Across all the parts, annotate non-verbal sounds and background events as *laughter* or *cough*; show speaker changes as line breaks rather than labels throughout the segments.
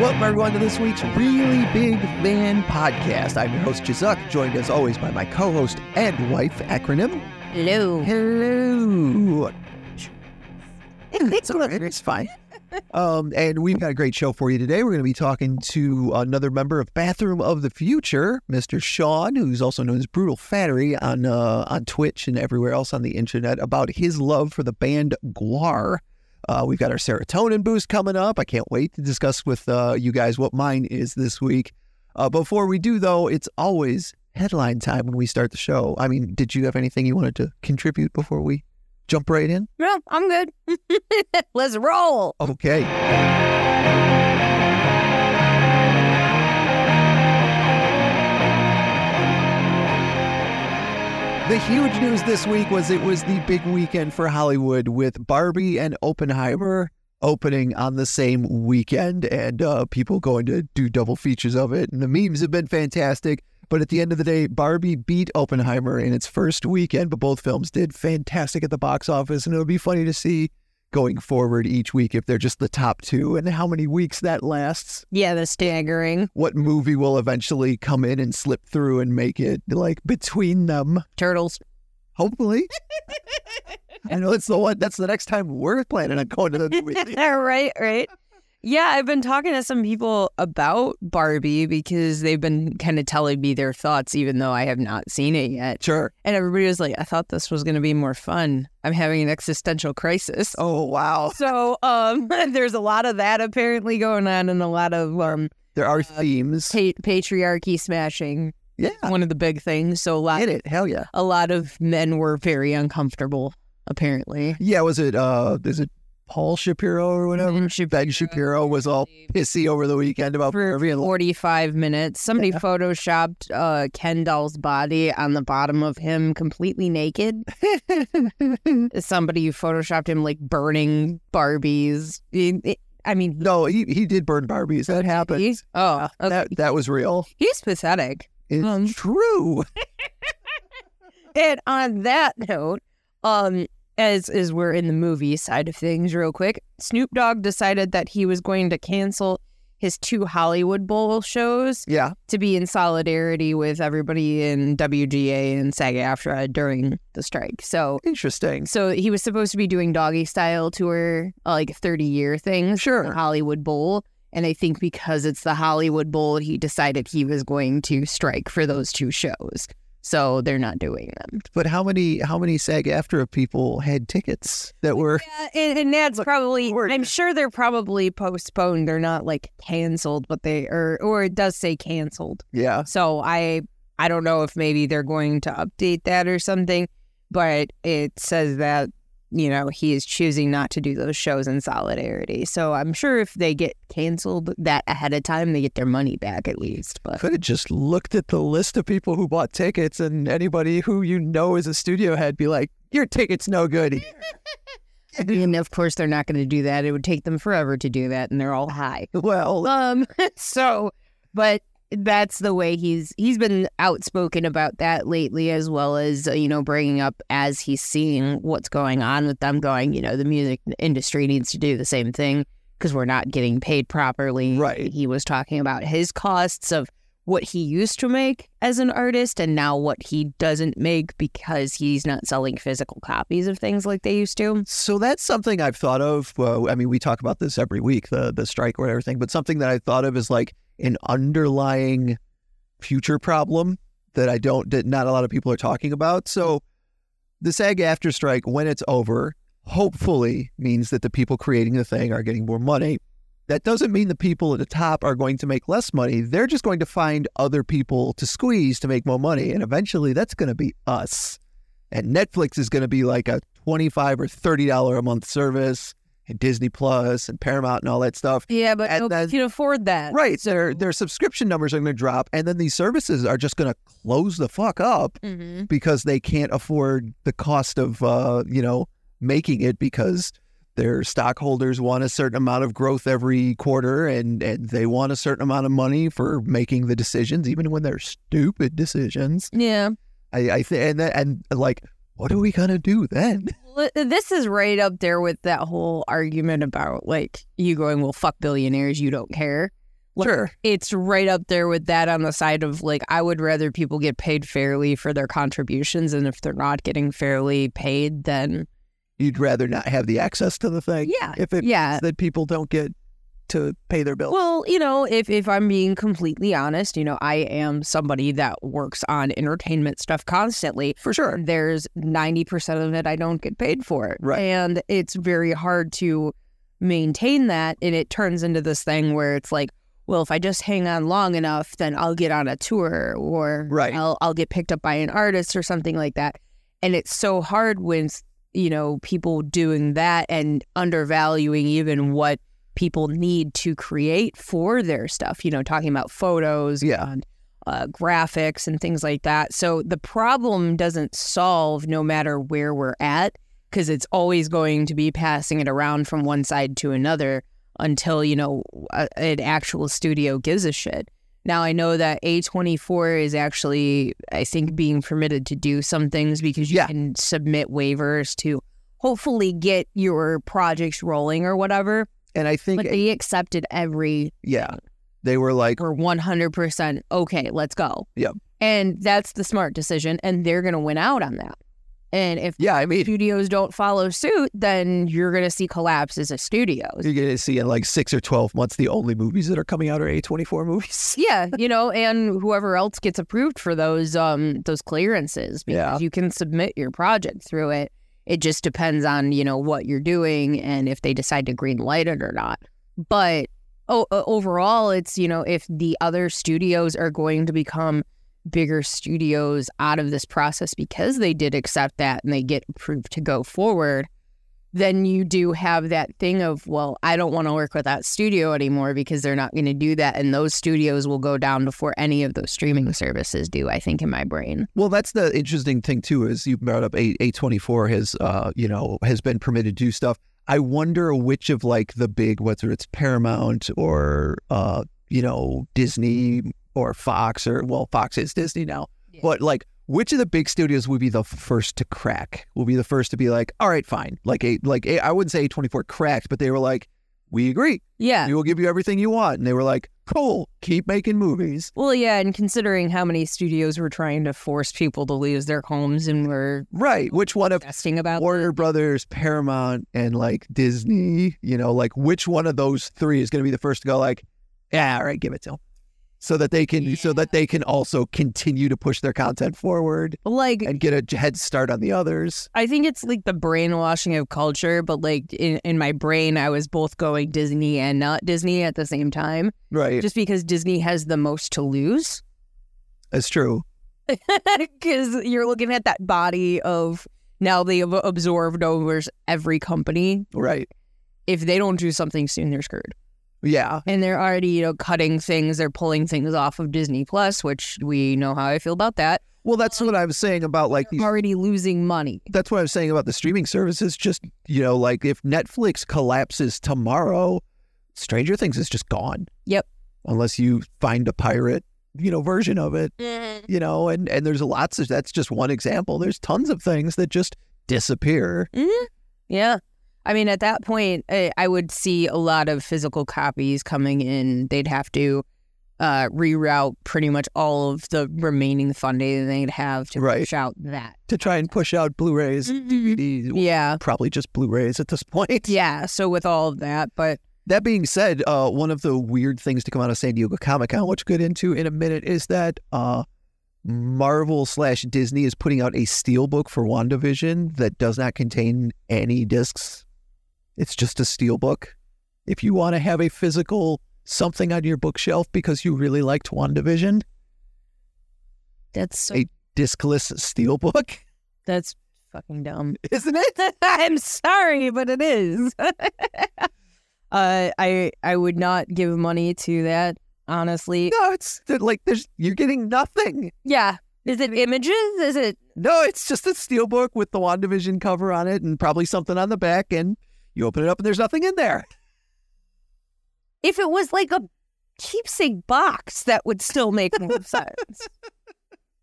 Welcome, everyone, to this week's Really Big Fan podcast. I'm your host, Chizuk, joined as always by my co host and wife, Acronym.
Hello.
Hello. *laughs* It's. It's fine. Um, and we've got a great show for you today. We're going to be talking to another member of Bathroom of the Future, Mr. Sean, who's also known as Brutal Fattery on uh, on Twitch and everywhere else on the internet, about his love for the band Gwar. Uh, we've got our serotonin boost coming up. I can't wait to discuss with uh, you guys what mine is this week. Uh, before we do, though, it's always headline time when we start the show. I mean, did you have anything you wanted to contribute before we jump right in?
No, I'm good. *laughs* Let's roll.
Okay. The huge news this week was it was the big weekend for Hollywood with Barbie and Oppenheimer opening on the same weekend and uh, people going to do double features of it. And the memes have been fantastic. But at the end of the day, Barbie beat Oppenheimer in its first weekend, but both films did fantastic at the box office. And it would be funny to see going forward each week if they're just the top two and how many weeks that lasts.
Yeah, the staggering.
What movie will eventually come in and slip through and make it like between them?
Turtles.
Hopefully. *laughs* I know it's the one that's the next time we're planning on going to the movie. *laughs*
right, right. Yeah, I've been talking to some people about Barbie because they've been kind of telling me their thoughts, even though I have not seen it yet.
Sure.
And everybody was like, I thought this was going to be more fun. I'm having an existential crisis.
Oh wow.
So um, *laughs* there's a lot of that apparently going on and a lot of um,
There are themes.
pa- patriarchy smashing.
Yeah.
One of the big things. So a lot,
Get it. Hell yeah.
a lot of men were very uncomfortable, apparently.
Yeah, was it uh is it Paul Shapiro or whatever?
Ben
Ben Shapiro was all pissy over the weekend about
for
Barbie and
45 minutes. Somebody photoshopped uh, Ken Doll's body on the bottom of him completely naked. *laughs* Somebody photoshopped him like burning Barbies. It- it- I mean,
No, he he did burn Barbies. That happened.
he- oh, okay.
That that was real.
he's pathetic.
It's
Um,
true. *laughs*
And on that note, um, as as we're in the movie side of things, real quick, Snoop Dogg decided that he was going to cancel his two Hollywood Bowl shows
Yeah.
to be in solidarity with everybody in WGA and SAG-AFTRA during the strike. So,
Interesting.
so he was supposed to be doing doggy style tour, uh, like thirty year things,
Sure.
Hollywood Bowl. And I think because it's the Hollywood Bowl, he decided he was going to strike for those two shows. So they're not doing them.
But how many how many SAG-AFTRA people had tickets that were
Yeah, and, and that's
Look
probably.
forward.
I'm sure they're probably postponed. They're not like canceled, but they or or it does say canceled.
Yeah.
So I I don't know if maybe they're going to update that or something, but it says that you know he is choosing not to do those shows in solidarity. So I'm sure if they get canceled that ahead of time, they get their money back at least. But
Could have just looked at the list of people who bought tickets and anybody who you know is a studio head be like, Your ticket's no good. *laughs*
and of course they're not going to do that. It would take them forever to do that, and they're all high. *laughs*
well,
Um. *laughs* So, but that's the way he's he's been outspoken about that lately, as well as uh, you know bringing up as he's seeing what's going on with them. Going, you know, the music industry needs to do the same thing because we're not getting paid properly.
Right.
He was talking about his costs of what he used to make as an artist and now what he doesn't make because he's not selling physical copies of things like they used to.
So that's something I've thought of. Well, I mean, we talk about this every week, the the strike or everything, but something that I thought of is like an underlying future problem that I don't that not a lot of people are talking about. So the SAG-AFTRA strike, when it's over, hopefully means that the people creating the thing are getting more money. That doesn't mean the people at the top are going to make less money. They're just going to find other people to squeeze to make more money. And eventually that's going to be us. And Netflix is going to be like a 25 or $30 a month service and Disney Plus and Paramount and all that stuff.
Yeah, but
And
nobody
then-
can afford that.
Right. So their, their subscription numbers are going to drop. And then these services are just going to close the fuck up
Mm-hmm.
because they can't afford the cost of, uh, you know, making it because their stockholders want a certain amount of growth every quarter and, and they want a certain amount of money for making the decisions, even when they're stupid decisions.
Yeah.
I, I think, and, and like, what are we going to do then? *laughs*
This is right up there with that whole argument about like you going, well, fuck billionaires, you don't care. Like,
Sure.
It's right up there with that on the side of like I would rather people get paid fairly for their contributions, and if they're not getting fairly paid, then
You'd rather not have the access to the thing.
yeah,
If it
yeah.
that people don't get to pay their bills.
Well, you know, if if I'm being completely honest, you know, I am somebody that works on entertainment stuff constantly.
For sure.
There's 90% of it I don't get paid for.
it, Right.
And it's very hard to maintain that and it turns into this thing where it's like, well, if I just hang on long enough, then I'll get on a tour or
Right.
I'll I'll get picked up by an artist or something like that. And it's so hard when you know people doing that and undervaluing even what people need to create for their stuff. You know, talking about photos
Yeah.
and uh, graphics and things like that. So the problem doesn't solve no matter where we're at because it's always going to be passing it around from one side to another until you know a, an actual studio gives a shit. Now I know that A24 is actually I think being permitted to do some things because you
Yeah.
can submit waivers to hopefully get your projects rolling or whatever.
And I think
But they accepted every
yeah. They were like,
we're 100% okay, let's go.
Yep.
And that's the smart decision and they're going to win out on that. And if
yeah, I mean
studios don't follow suit, then you're going to see collapses of studios.
you're gonna see in like six or twelve months the only movies that are coming out are A twenty four movies. *laughs*
Yeah, you know, and whoever else gets approved for those um those clearances because
Yeah.
you can submit your project through it. It just depends on, you know, what you're doing and if they decide to green light it or not. But oh, overall it's, you know, if the other studios are going to become bigger studios out of this process because they did accept that and they get approved to go forward, then you do have that thing of, well, I don't want to work with that studio anymore because they're not going to do that. And those studios will go down before any of those streaming services do, I think, in my brain.
Well, that's the interesting thing too. Is you brought up A A twenty four has uh you know has been permitted to do stuff. I wonder which of like the big whether it's Paramount or uh you know Disney or Fox or well Fox is Disney now,
Yeah.
but like which of the big studios would be the first to crack? Will be the first to be like, all right, fine. Like a like a, I wouldn't say twenty four cracked, but they were like, we agree.
Yeah.
We will give you everything you want, and they were like, cool, keep making movies.
Well, yeah. And considering how many studios were trying to force people to lose their homes and were
Right. Which one of
testing about
Warner Brothers, Paramount, and like Disney, you know, like which one of those three is going to be the first to go like, yeah, all right, give it to them, so that they can, so that they can also continue to push their content forward
like
and get a head start on the others.
I think it's like the brainwashing of culture, but like in, in my brain, I was both going Disney and not Disney at the same time,
Right.
just because Disney has the most to lose.
That's true. *laughs*
Because you're looking at that body of now they've absorbed over every company.
Right.
If they don't do something soon, they're screwed.
Yeah.
And they're already, you know, cutting things. They're pulling things off of Disney Plus, which we know how I feel about that.
Well, that's what I was saying about like these.
Already losing money.
That's what I was saying about the streaming services. Just you know, like if Netflix collapses tomorrow, Stranger Things is just gone.
Yep.
Unless you find a pirate, you know, version of it. you know, and and there's lots of that's just one example. There's tons of things that just disappear.
Mhm. Yeah. I mean, at that point, I, I would see a lot of physical copies coming in. They'd have to uh, reroute pretty much all of the remaining funding they'd have to
Right.
push out that.
to try and push out Blu-rays, DVDs,
Yeah.
probably just Blu-rays at this point. *laughs*
Yeah. So with all of that, but
That being said, uh, one of the weird things to come out of San Diego Comic Con, which we'll get into in a minute, is that uh, Marvel slash Disney is putting out a steelbook for WandaVision that does not contain any discs. It's just a steel book. If you want to have a physical something on your bookshelf because you really liked WandaVision,
that's so,
Hey. discless steelbook,
that's fucking dumb. *laughs*
isn't it? *laughs*
I'm sorry, but it is. *laughs* uh, I I would not give money to that. Honestly,
No, it's like there's you're getting nothing.
yeah. Is it images? Is it
No, it's just a steelbook with the WandaVision cover on it and probably something on the back, and you open it up and there's nothing in there.
if it was like a keepsake box, that would still make more *laughs* sense.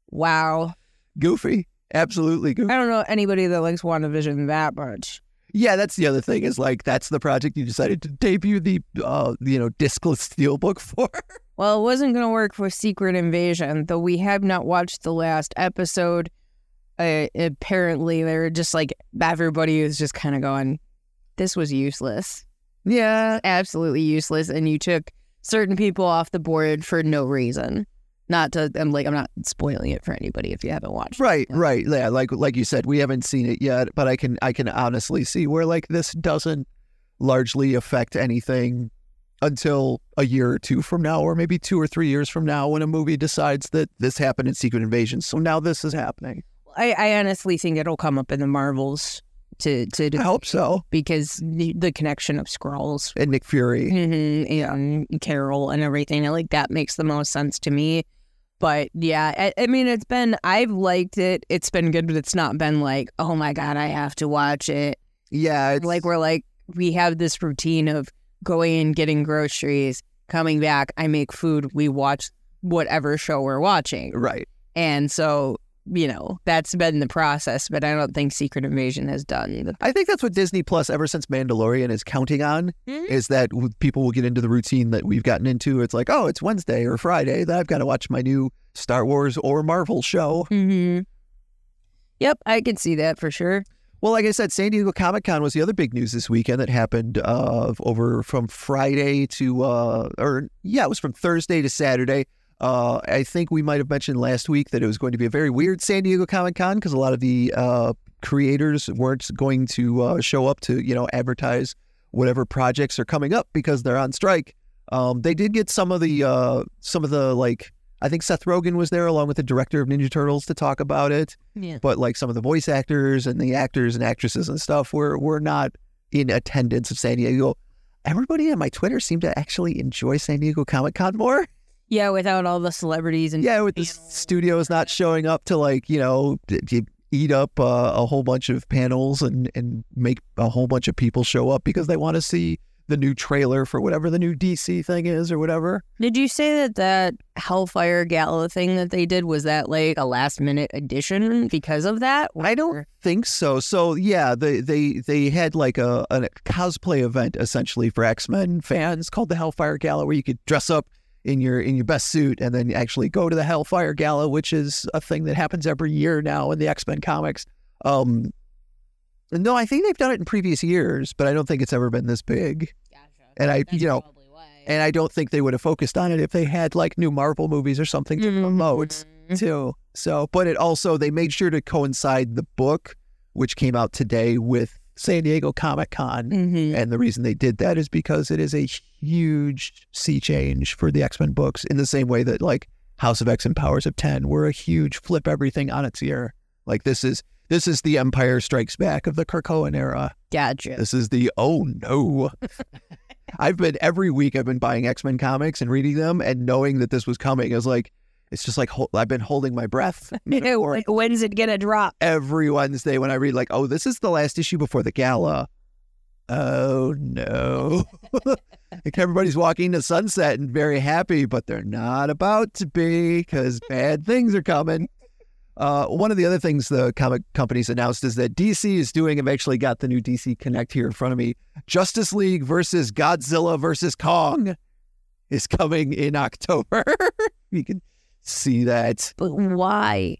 Wow.
Goofy, absolutely goofy.
I don't know anybody that likes WandaVision that much.
Yeah, that's the other thing is like that's the project you decided to debut the uh you know discless steelbook *laughs* for.
Well, it wasn't going to work for Secret Invasion, though we have not watched the last episode. Uh, apparently, they're just like everybody is just kind of going, "This was useless,
yeah,
absolutely useless," and you took certain people off the board for no reason. Not to, I'm like, I'm not spoiling it for anybody if you haven't watched.
right,
Yeah.
right. Yeah, like like you said, we haven't seen it yet, but I can I can honestly see where like this doesn't largely affect anything until a year or two from now, or maybe two or three years from now, when a movie decides that this happened in Secret Invasion. So now this is happening.
I, I honestly think it'll come up in the Marvels to to
I hope so.
because the, the connection of scrolls
And Nick Fury.
Mhm, and Carol and everything. Like that makes the most sense to me. But yeah, I, I mean, it's been I've liked it. It's been good, but it's not been like, oh my god, I have to watch it.
Yeah, it's
Like we're like we have this routine of going and getting groceries, coming back. I make food. We watch whatever show we're watching,
right.
and so you know that's been the process. But I don't think Secret Invasion has done. The,
I think that's what Disney Plus, ever since Mandalorian, is counting on.
Mhm.
Is that people will get into the routine that we've gotten into? It's like, oh, it's Wednesday or Friday. That I've got to watch my new Star Wars or Marvel show.
mm-hmm. Yep, I can see that for sure.
Well, like I said, San Diego Comic Con was the other big news this weekend that happened uh, over from Friday to, uh, or yeah, it was from Thursday to Saturday. Uh, I think we might have mentioned last week that it was going to be a very weird San Diego Comic Con because a lot of the uh, creators weren't going to uh, show up to, you know, advertise whatever projects are coming up because they're on strike. Um, they did get some of the, uh, some of the like, I think Seth Rogen was there along with the director of Ninja Turtles to talk about it
Yeah.
but like some of the voice actors and the actors and actresses and stuff were were not in attendance of San Diego. Everybody on my Twitter seemed to actually enjoy San Diego Comic Con more.
Yeah, without all the celebrities and
Yeah, with the studios not showing up to like you know eat up uh, a whole bunch of panels and and make a whole bunch of people show up because they want to see the new trailer for whatever the new DC thing is or whatever.
Did you say that that Hellfire Gala thing that they did was that like a last minute addition because of that?
I don't think so. So yeah, they they they had like a, a cosplay event essentially for X Men fans called the Hellfire Gala, where you could dress up in your in your best suit and then actually go to the Hellfire Gala, which is a thing that happens every year now in the X Men comics. Um, no, I think they've done it in previous years, but I don't think it's ever been this big. And I, you know, and I don't think they would have focused on it if they had like new Marvel movies or something to promote
Mm-hmm.
too. So, but it also they made sure to coincide the book, which came out today, with San Diego Comic Con.
Mhm.
And the reason they did that is because it is a huge sea change for the X Men books, in the same way that like House of X and Powers of Ten were a huge flip everything on its ear. Like this is this is the Empire Strikes Back of the Krakoan era.
Gotcha.
This is the oh no. *laughs* I've been every week. I've been buying X Men comics and reading them, and knowing that this was coming is like it's just like I've been holding my breath *laughs* *laughs*
When's it gonna drop?
every Wednesday when I read like, oh, this is the last issue before the gala. Oh no! *laughs* like everybody's walking to sunset and very happy, but they're not about to be because bad things are coming. Uh, one of the other things the comic companies announced is that DC is doing. I've actually got the new DC Connect here in front of me. Justice League versus Godzilla versus Kong is coming in October. you can see that.
But why?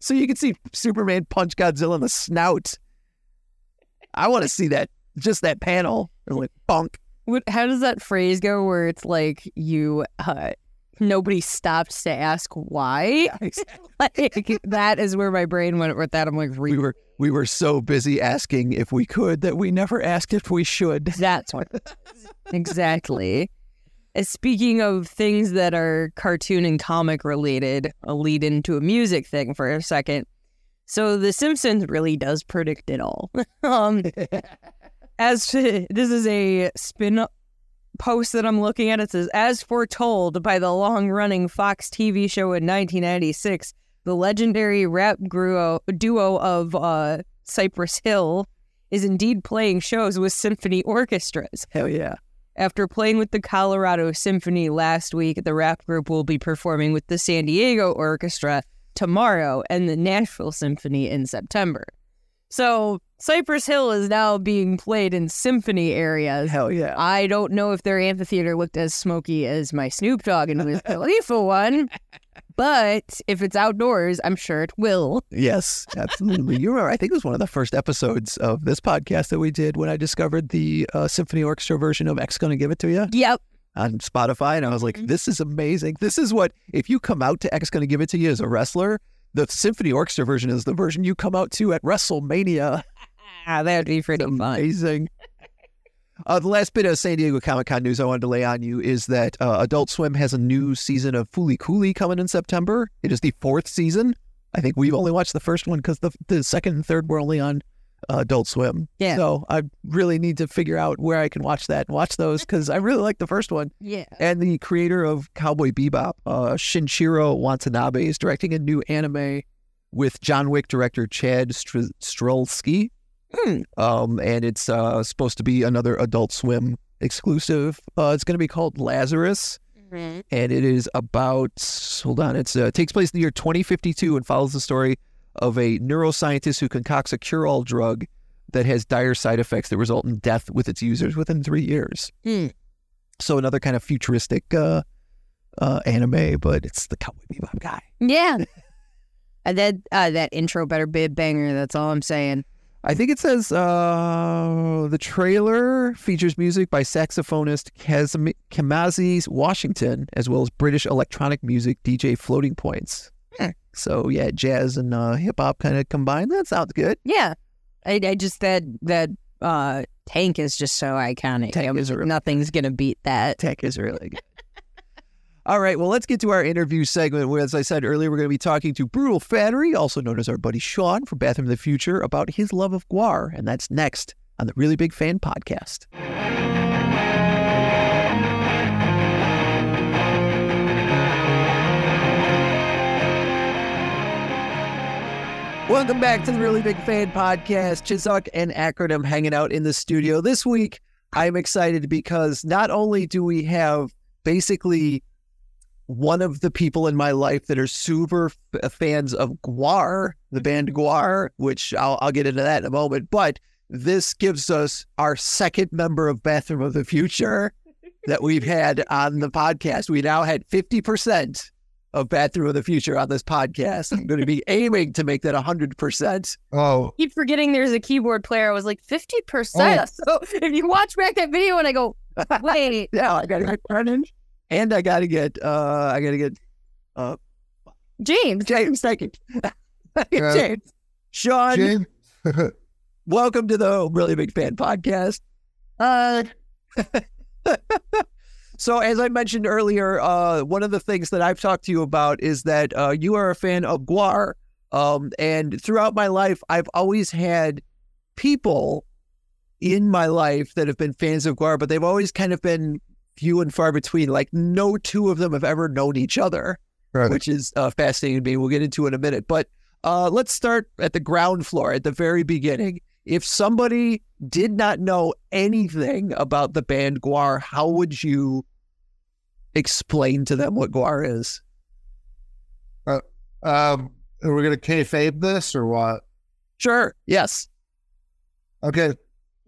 So you can see Superman punch Godzilla in the snout. I want to see that, just that panel. Or like, bonk.
What, how does that phrase go? Where it's like you, uh, nobody stops to ask why. *laughs* like that is where my brain went with that. I'm like,
We were we were so busy asking if we could that we never asked if we should.
That's what. *laughs* exactly. Uh, Speaking of things that are cartoon and comic related, I'll lead into a music thing for a second. So The Simpsons really does predict it all. *laughs* um, *laughs* as to, this is a spin post that I'm looking at. It says, as foretold by the long running Fox TV show in 1996, the legendary rap duo, duo of uh, Cypress Hill is indeed playing shows with symphony orchestras.
Hell yeah.
After playing with the Colorado Symphony last week, the rap group will be performing with the San Diego Orchestra tomorrow and the Nashville Symphony in September. So Cypress Hill is now being played in symphony areas.
Hell yeah.
I don't know if their amphitheater looked as smoky as my Snoop Dogg and Wiz *laughs* Khalifa one, but if it's outdoors, I'm sure it will.
Yes, absolutely. you remember, I think it was one of the first episodes of this podcast that we did when I discovered the uh, symphony orchestra version of X Gonna Give It to You
Yep.
on Spotify. And I was like,
Mhm.
this is amazing. This is what, if you come out to X Gonna Give It to You as a wrestler, the symphony orchestra version is the version you come out to at WrestleMania.
Ah, *laughs* that would be pretty fun.
Amazing. Uh, the last bit of San Diego Comic Con news I wanted to lay on you is that uh, Adult Swim has a new season of Foolie Cooley coming in September. It is the fourth season. I think we've only watched the first one because the, the second and third were only on uh, Adult Swim.
Yeah.
So I really need to figure out where I can watch that and watch those because I really like the first one.
Yeah.
And the creator of Cowboy Bebop, uh, Watanabe, is directing a new anime with John Wick director Chad Str- Strelski.
Hmm.
Um, and it's uh, supposed to be another Adult Swim exclusive. Uh, it's going to be called Lazarus, and it is about. Hold on, it's uh, takes place in the year 2052 and follows the story of a neuroscientist who concocts a cure-all drug that has dire side effects that result in death with its users within three years.
Hmm.
So another kind of futuristic uh, uh, anime, but it's the Cowboy Bebop guy.
Yeah. And *laughs* that uh, that intro better be a banger. That's all I'm saying.
I think it says uh, the trailer features music by saxophonist Kamasi Washington, as well as British electronic music DJ Floating Points.
Hmm.
So yeah, jazz and uh, hip hop kind of combined. That sounds good.
Yeah. I, I just that that uh tank is just so iconic.
Tank
Um,
is really-
Nothing's gonna beat that.
Tech is really good. All right, well, let's get to our interview segment where, as I said earlier, we're going to be talking to Brutal Fattery, also known as our buddy Sean from Bathroom of the Future, about his love of Gwar. And that's next on the Really Big Fan podcast. Welcome back to the Really Big Fan Podcast. Chizuk and Acronym hanging out in the studio this week. I'm excited because not only do we have basically one of the people in my life that are super f- fans of Gwar, the mm-hmm. band Gwar, which I'll, I'll get into that in a moment, but this gives us our second member of Bathroom of the Future *laughs* that we've had on the podcast. We now had 50% of Bathroom of the Future on this podcast. I'm going to be *laughs* aiming to make that 100%.
Oh,
keep forgetting there's a keyboard player. I was like 50%. *laughs* So if you watch back that video and I go, wait,
Yeah, I got to get Brennan. And I got to get, uh, I got to get
James.
James. Thank you. *laughs*
Yeah.
James. Sean,
James. *laughs*
welcome to the Really Big Fan Podcast.
Uh, *laughs*
So, as I mentioned earlier, uh, one of the things that I've talked to you about is that uh, you are a fan of Gwar. Um, and throughout my life, I've always had people in my life that have been fans of Gwar, but they've always kind of been few and far between. Like, no two of them have ever known each other.
Right.
which is uh, fascinating to me. We'll get into in a minute. But uh, let's start at the ground floor, at the very beginning. If somebody did not know anything about the band Gwar, how would you explain to them what Gwar is?
Um, are we gonna kayfabe this or what?
Sure. Yes.
Okay,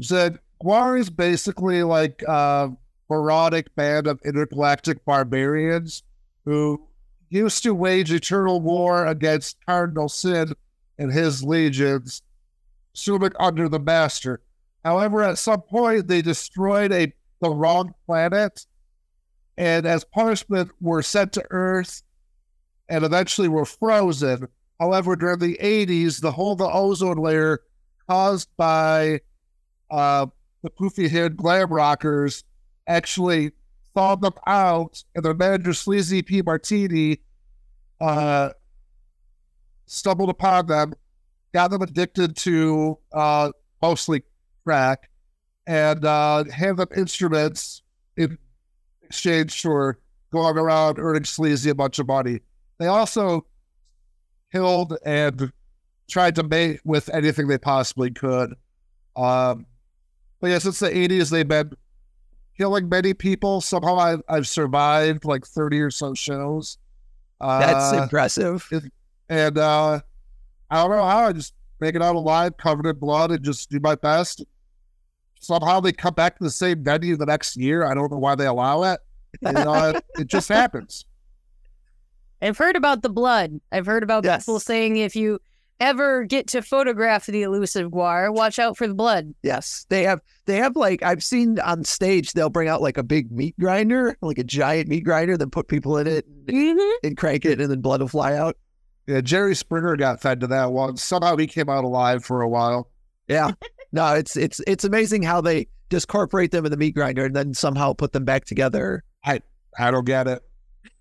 so Gwar is basically like a moronic band of intergalactic barbarians who used to wage eternal war against Cardinal Sin and his legions, Sumic under the Master. However, at some point they destroyed a the wrong planet, and as punishment were sent to Earth, and eventually were frozen. However, during the 80s, the hole the ozone layer caused by uh, the poofy haired glam rockers actually thawed them out, and their manager, Sleazy P. Martini, uh, stumbled upon them, got them addicted to uh, mostly crack, and uh, handed them instruments in exchange for going around earning Sleazy a bunch of money. They also killed and tried to mate with anything they possibly could. Um, but yeah, since the 80s, they've been killing many people. Somehow I, I've survived like 30 or so shows.
That's
Uh,
impressive.
and uh, I don't know how I just make it out alive, covered in blood, and just do my best. Somehow they come back to the same venue the next year. I don't know why they allow it. And, uh, *laughs* it just happens.
I've heard about the blood. I've heard about
Yes.
people saying if you ever get to photograph the elusive Gwar, watch out for the blood.
Yes, they have. They have like I've seen on stage. They'll bring out like a big meat grinder, like a giant meat grinder, then put people in it
Mm-hmm.
and crank it, and then blood will fly out.
Yeah, Jerry Springer got fed to that one. Somehow he came out alive for a while.
Yeah, no, it's it's it's amazing how they discorporate them in the meat grinder and then somehow put them back together.
I I don't get it.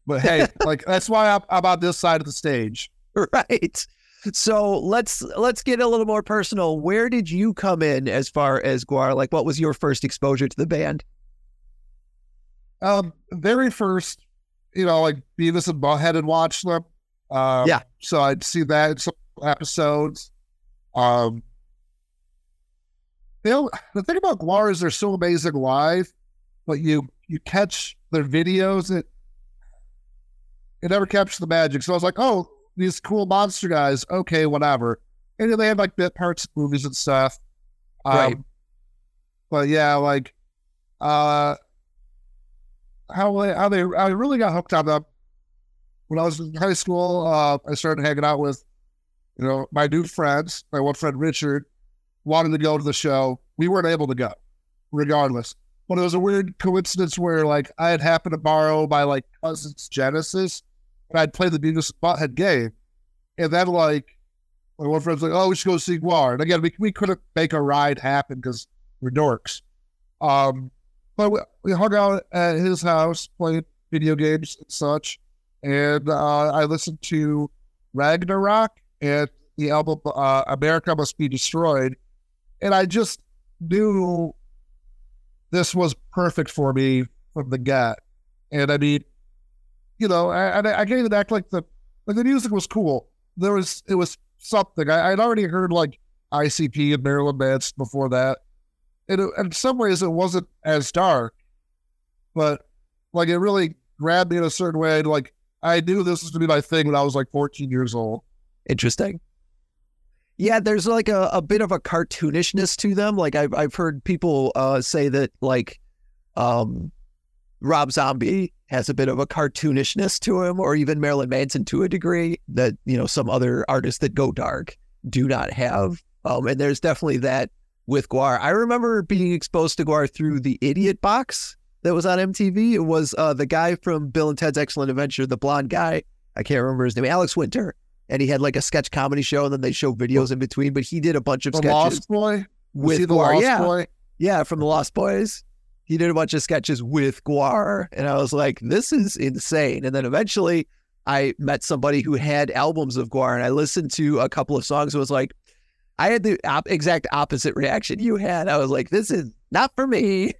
But hey, *laughs* like that's why I'm, I'm on this side of the stage.
Right. So let's let's get a little more personal. Where did you come in as far as Gwar? Like, what was your first exposure to the band?
Um, very first, you know, like Beavis and Butthead and watch them. Um,
Yeah.
So I'd see that in some episodes. Um, know, the thing about Gwar is they're so amazing live, but you you catch their videos, it it never captures the magic. So I was like, oh, these cool monster guys, okay, whatever. And then they had like bit parts, of movies and stuff. Um,
Right.
But yeah, like, uh, how they, how they, I really got hooked on them when I was in high school. Uh, I started hanging out with, you know, my new friends. My one friend Richard wanted to go to the show. We weren't able to go, regardless. But it was a weird coincidence where, like, I had happened to borrow my like cousin's Genesis, and I'd play the Beavis and Butthead game, and then like, my one friend's like, "Oh, we should go see Gwar." And again, we we couldn't make a ride happen because we're dorks. Um, but we, we hung out at his house, played video games and such. And uh, I listened to Ragnarok and the album uh, America Must Be Destroyed. And I just knew this was perfect for me from the get. And I mean, you know, I, I, I can't even act like the like the music was cool. There was it was something. I, I'd already heard like ICP and Marilyn Manson before that. And it, in some ways, it wasn't as dark, but like it really grabbed me in a certain way. Like I knew this was to be my thing when I was like 14 years old.
Interesting. Yeah, there's like a, a bit of a cartoonishness to them. Like I've I've heard people uh, say that like um, Rob Zombie has a bit of a cartoonishness to him, or even Marilyn Manson to a degree that you know some other artists that go dark do not have. Um, and there's definitely that with Gwar. I remember being exposed to Gwar through the Idiot Box that was on MTV. It was uh, the guy from Bill and Ted's Excellent Adventure, the blonde guy. I can't remember his name, Alex Winter and he had like a sketch comedy show, and then they show videos in between. But he did a bunch of
The
sketches
Lost Boy? Was
with
he the
Gwar.
Lost
Yeah,
Boy?
yeah, from the Lost Boys. He did a bunch of sketches with Gwar, and I was like, "This is insane." And then eventually, I met somebody who had albums of Gwar, and I listened to a couple of songs. and was like, I had the op- exact opposite reaction you had. I was like, "This is not for me."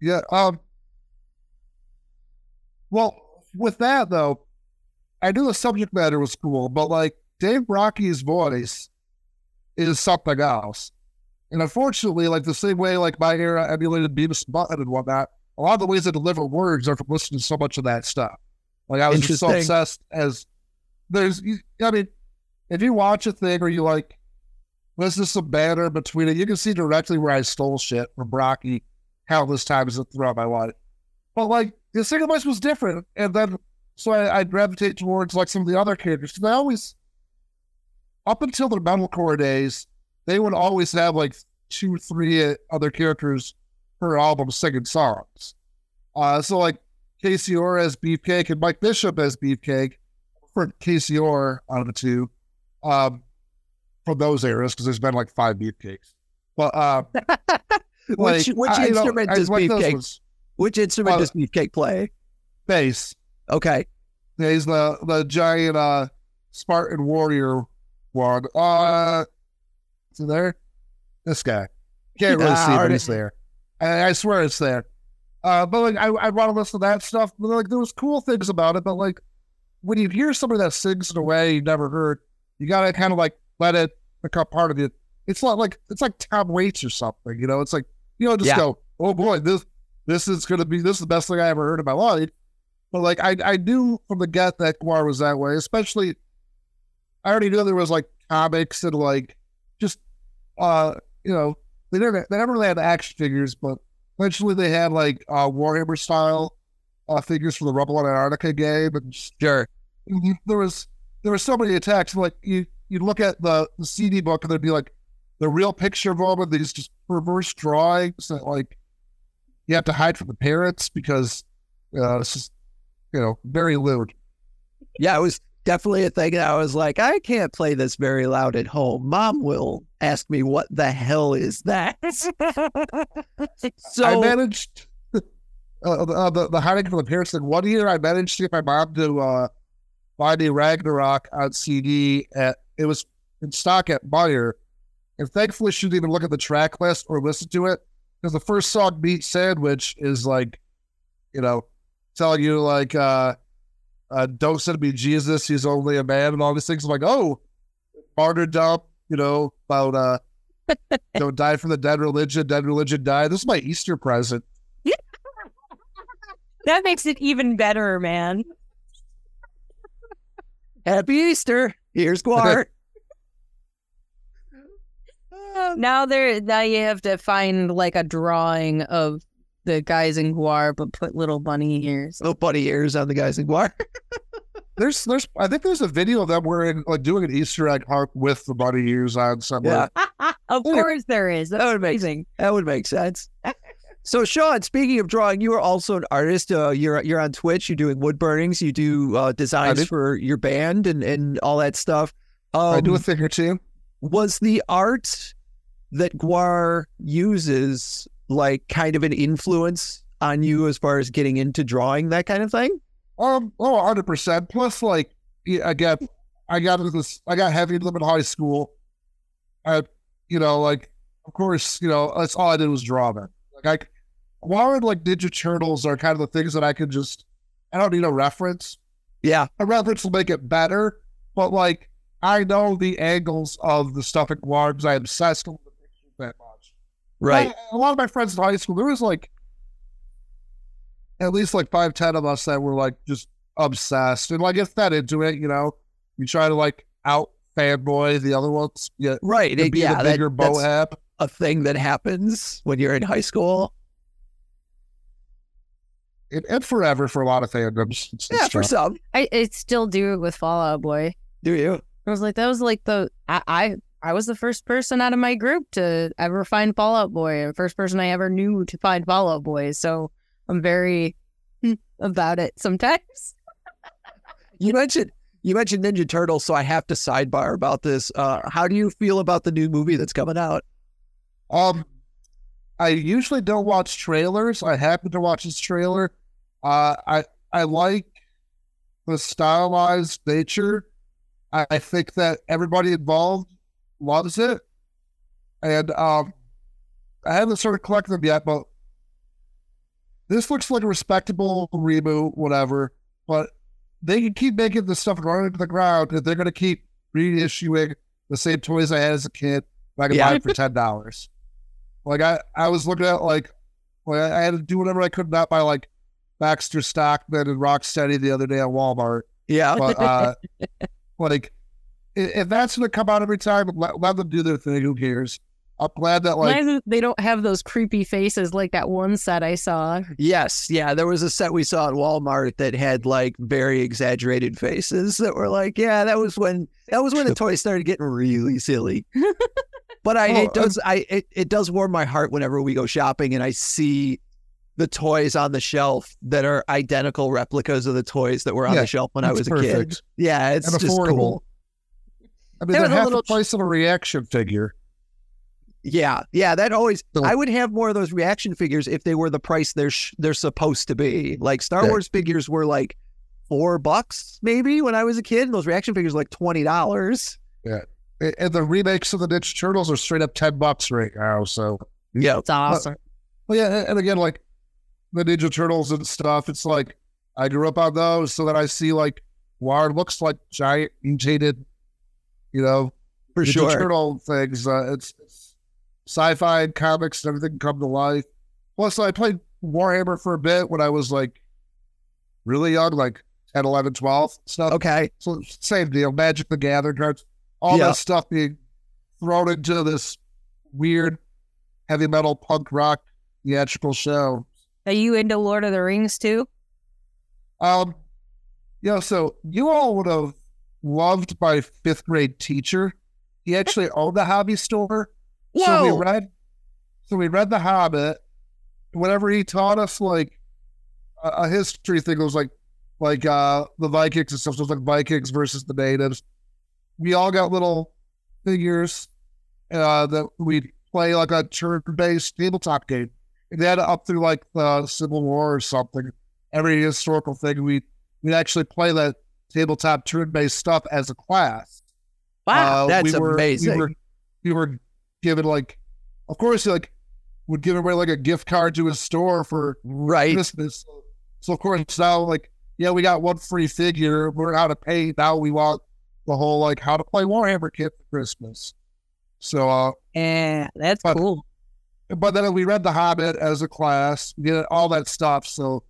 Yeah. Um. Well, with that though, I knew the subject matter was cool, but like Dave Brockie's voice is something else. And unfortunately, like the same way like my era emulated Beavis and Butthead and whatnot, a lot of the ways I deliver words are from listening to so much of that stuff. Like I was just so obsessed as there's. I mean, if you watch a thing or you like listen to some banner between it, you can see directly where I stole shit from Brockie countless times throughout my life. But like the single voice was different, and then so I, I gravitate towards like some of the other characters because I always, up until the metalcore days, they would always have like two, three other characters per album singing songs. Uh, so like Casey Orr as Beefcake and Mike Bishop as Beefcake for Casey Orr out of the two, um, from those eras because there's been like five Beefcakes. But uh, *laughs*
which
like,
which
I-
instrument
I
does
like
Beefcake? Which instrument
Well-
does Beefcake play?
Bass.
Okay,
Yeah, he's the the giant uh Spartan warrior one. Uh there? This guy. Can't really see, but he's there. I, I swear it's there. Uh but like I I want to listen to that stuff. But like there was cool things about it, but like when you hear somebody that sings in a way you've never heard, you gotta kind of like let it become part of you. It's not like it's like Tom Waits or something, you know. It's like you know, just
Yeah.
go, oh boy, this this is gonna be this is the best thing I ever heard in my life. But like I I knew from the get that Gwar was that way, especially I already knew there was like comics and like uh you know they never they never really had action figures, but eventually they had like uh Warhammer style uh figures for the Rebel and Antarctica game and
Sure.
there was there were so many attacks. Like you you look at the, the CD book and there'd be like the real picture of them and these just perverse drawings that like you have to hide from the parents because uh, it's just you know very lewd.
Yeah, it was definitely a thing. that I was like, I can't play this very loud at home. Mom will ask me what the hell is that. *laughs* So
I managed *laughs* uh, uh, the the hiding from the parents thing. One year I managed to get my mom to uh, buy me Ragnarok on CD at it was in stock at Meijer, and thankfully she didn't even look at the track list or listen to it because the first song "Meat Sandwich" is like, you know, telling you like, uh, uh, "Don't send me Jesus, he's only a man," and all these things. I'm like, oh, martyrdom, you know, about uh, *laughs* don't die for the dead religion, dead religion die. This is my Easter present. *laughs*
that makes it even better, man.
happy Easter. Here's *laughs* Gwar.
now there now you have to find like a drawing of the guys in Gwar, but put little bunny ears.
Little bunny ears on the guys in Gwar. *laughs*
There's, there's, I think there's a video of them wearing, like, doing an Easter egg hunt with the bunny ears on somewhere.
Yeah. *laughs*
of course there is. That's
That would make
amazing.
That would make sense. So, Sean, speaking of drawing, you are also an artist. Uh, you're you're on Twitch. You're doing wood burnings. You do uh, designs
do.
for your band and, and all that stuff. Um,
I do a thing or two.
was the art that Gwar uses like kind of an influence on you as far as getting into drawing that kind of thing?
Um, oh, 100%. Plus, like, yeah, I got, I got into this, I got heavy into them in high school. I, you know, like, of course, you know, that's all I did was draw them. Like, I, Warren, like, Ninja Turtles are kind of the things that I can just, I don't need a reference.
Yeah,
A reference will make it better, but, like, I know the angles of the stuff at Gwar because I obsessed with the pictures that much.
Right.
I- a lot of my friends in high school, there was like at least like five, ten of us that were like just obsessed and like get that into it, you know. You try to like out fanboy the other ones, yeah,
Right.
to
It,
be
yeah,
the
that-
bigger
that's
bohab.
a thing that happens when you're in high school.
And, and forever for a lot of fandoms. and
Yeah, for some.
I, I still do it with Fall Out Boy.
Do you?
I was like, that was like the I, I I was the first person out of my group to ever find Fall Out Boy, and first person I ever knew to find Fall Out Boy. So I'm very hmm, about it sometimes.
You mentioned you mentioned Ninja Turtles, so I have to sidebar about this. Uh, how do you feel about the new movie that's coming out?
Um, I usually don't watch trailers. I happen to watch this trailer. Uh, I I like the stylized nature. I, I think that everybody involved loves it, and um, I haven't started collecting them yet. But this looks like a respectable reboot, whatever. But they can keep making this stuff running into the ground, and they're going to keep reissuing the same toys I had as a kid. I can
Yeah.
buy them for ten dollars. Like I, I was looking at like, like I had to do whatever I could not buy like Baxter Stockman and Rocksteady the other day at Walmart.
Yeah.
But uh, *laughs* like, if that's going to come out every time, let, let them do their thing. Who cares? I'm glad that like
is they don't have those creepy faces like that one set I saw?
Yes, yeah. There was a set we saw at Walmart that had like very exaggerated faces that were like, yeah, that was when that was when the toys started getting really silly. But I *laughs*
Oh,
it uh, does I it, it does warm my heart whenever we go shopping and I see the toys on the shelf that are identical replicas of the toys that were on
Yeah,
the shelf when I
it's
was a kid. Yeah, it's
and
just
affordable.
cool.
I mean,
There
they're
was a
half
little
the price of a reaction figure.
Yeah, yeah, that always.
So-
I would have more of those reaction figures if they were the price they're sh- they're supposed to be. Like Star
Yeah.
Wars figures were like four bucks maybe when I was a kid. And those reaction figures were like twenty dollars.
Yeah, And the remakes of the Ninja Turtles are straight up ten bucks right now. So,
Yeah,
It's awesome.
well, yeah, and again, like the Ninja Turtles and stuff, it's like I grew up on those, so that I see like wow, it looks like giant mutated, you know,
for
Ninja
sure.
Turtle things. Uh, it's, it's sci-fi and comics and everything come to life. Plus, I played Warhammer for a bit when I was like really young, like 10, 11, 12 stuff.
Okay,
So same deal. Magic the Gathering cards. all
Yeah.
that stuff being thrown into this weird heavy metal punk rock theatrical show.
Are you into Lord of the Rings too?
Um, yeah, so you all would have loved by fifth grade teacher. He actually *laughs* owned the hobby store. So we read, so we read The Hobbit. Whenever he taught us like a, a history thing, it was like like uh the Vikings and stuff. So it was like Vikings versus the natives. We all got little figures uh that we'd play like a turn-based tabletop game. And they had it up through like the Civil War or something. Every historical thing we we'd actually play that tabletop turn-based stuff as a class.
Wow.
Uh,
That's
we were,
amazing.
We were, we were given like, of course, like would give away like a gift card to a store for
Right.
Christmas. So, so of course now like yeah we got one free figure. We're out of pay now. We want the whole like how to play Warhammer kit for Christmas. So uh,
Yeah, that's
But-
cool.
but then we read The Hobbit as a class, we did all that stuff. So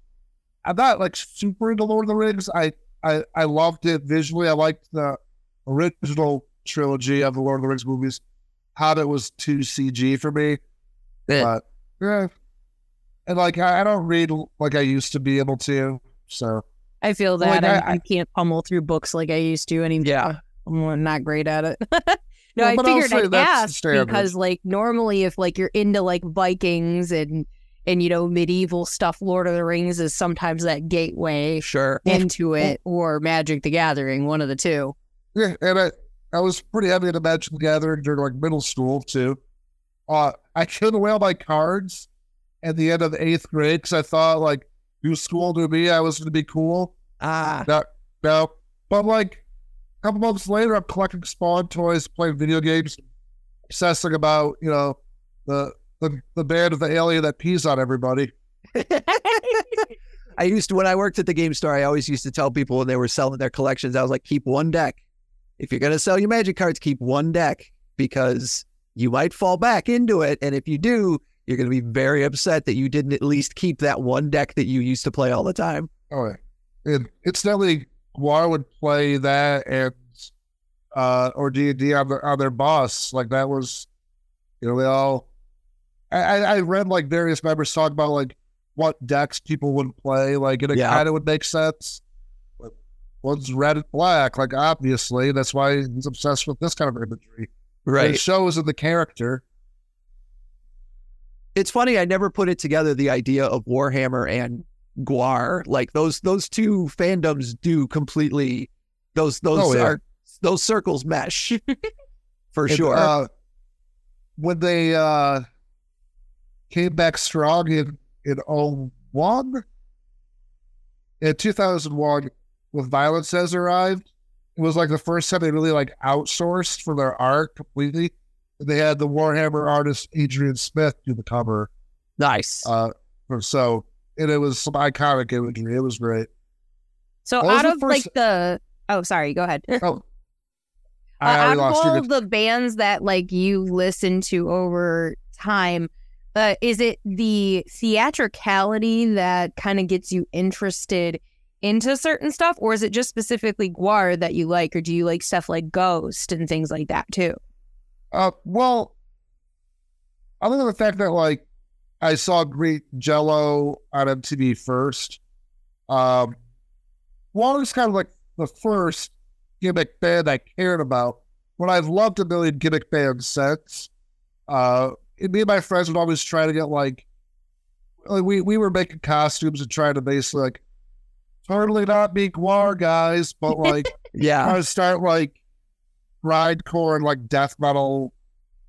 I'm not like super into Lord of the Rings. I I, I loved it visually. I liked the original trilogy of the Lord of the Rings movies. Hobbit was too CG for me.
Yeah.
But yeah. And like I, I don't read like I used to be able to. So
I feel that
like,
I,
I-
I can't pummel through books like I used to anymore.
Yeah.
I'm not great at it. *laughs* no,
Well,
I
but I'll
figured
say
I'd
that's the
ask because, like, normally if like you're into like Vikings and and you know medieval stuff, Lord of the Rings is sometimes that gateway
Sure.
into it, or Magic the Gathering, one of the two.
yeah, and I I was pretty heavy into Magic the Gathering during like middle school too. Uh, I killed away all my cards at the end of the eighth grade because I thought like who's school to me, I was going to be cool.
Ah.
No, no, but like a couple months later, I'm collecting Spawn toys, playing video games, obsessing about you know the the the band of the alien that pees on everybody. *laughs*
I used to when I worked at the game store, I always used to tell people when they were selling their collections, I was like, keep one deck. If you're gonna sell your magic cards, keep one deck because you might fall back into it. And if you do, you're gonna be very upset that you didn't at least keep that one deck that you used to play all the time.
Oh, yeah. and incidentally, Gwar would play that and uh or D and D on their on their boss. Like that was, you know, they all. I I read like various members talk about like what decks people would play, like and it
Yeah.
kind of would make sense. One's red and black, like obviously that's why he's obsessed with this kind of imagery. It shows in the character.
It's funny, I never put it together the idea of Warhammer and Gwar. Like those those two fandoms do completely those those
Oh, yeah.
are those circles mesh. *laughs* For
And,
sure.
uh, when they uh, came back strong in in 01, in 2001, with Violence Has Arrived, it was like the first time they really like outsourced for their art completely. And they had the Warhammer artist Adrian Smith do the cover.
nice.
Uh, so, and it was some iconic imagery. It was great.
So
What was
out
the
of like the oh, sorry, go ahead.
Oh, *laughs*
Uh, out
already
of all
you.
of the bands that like you listen to over time, uh, is it the theatricality that kind of gets you interested into certain stuff, or is it just specifically Gwar that you like, or do you like stuff like Ghost and things like that too?
Uh, well, other than the fact that like I saw Green Jello on MTV first, um, well, it's kind of like the first gimmick band I cared about. But I've loved a million gimmick bands since. Uh, me and my friends would always try to get like, like we we were making costumes and trying to basically like totally not be Gwar guys, but like *laughs*
yeah.
trying to start like grindcore and like death metal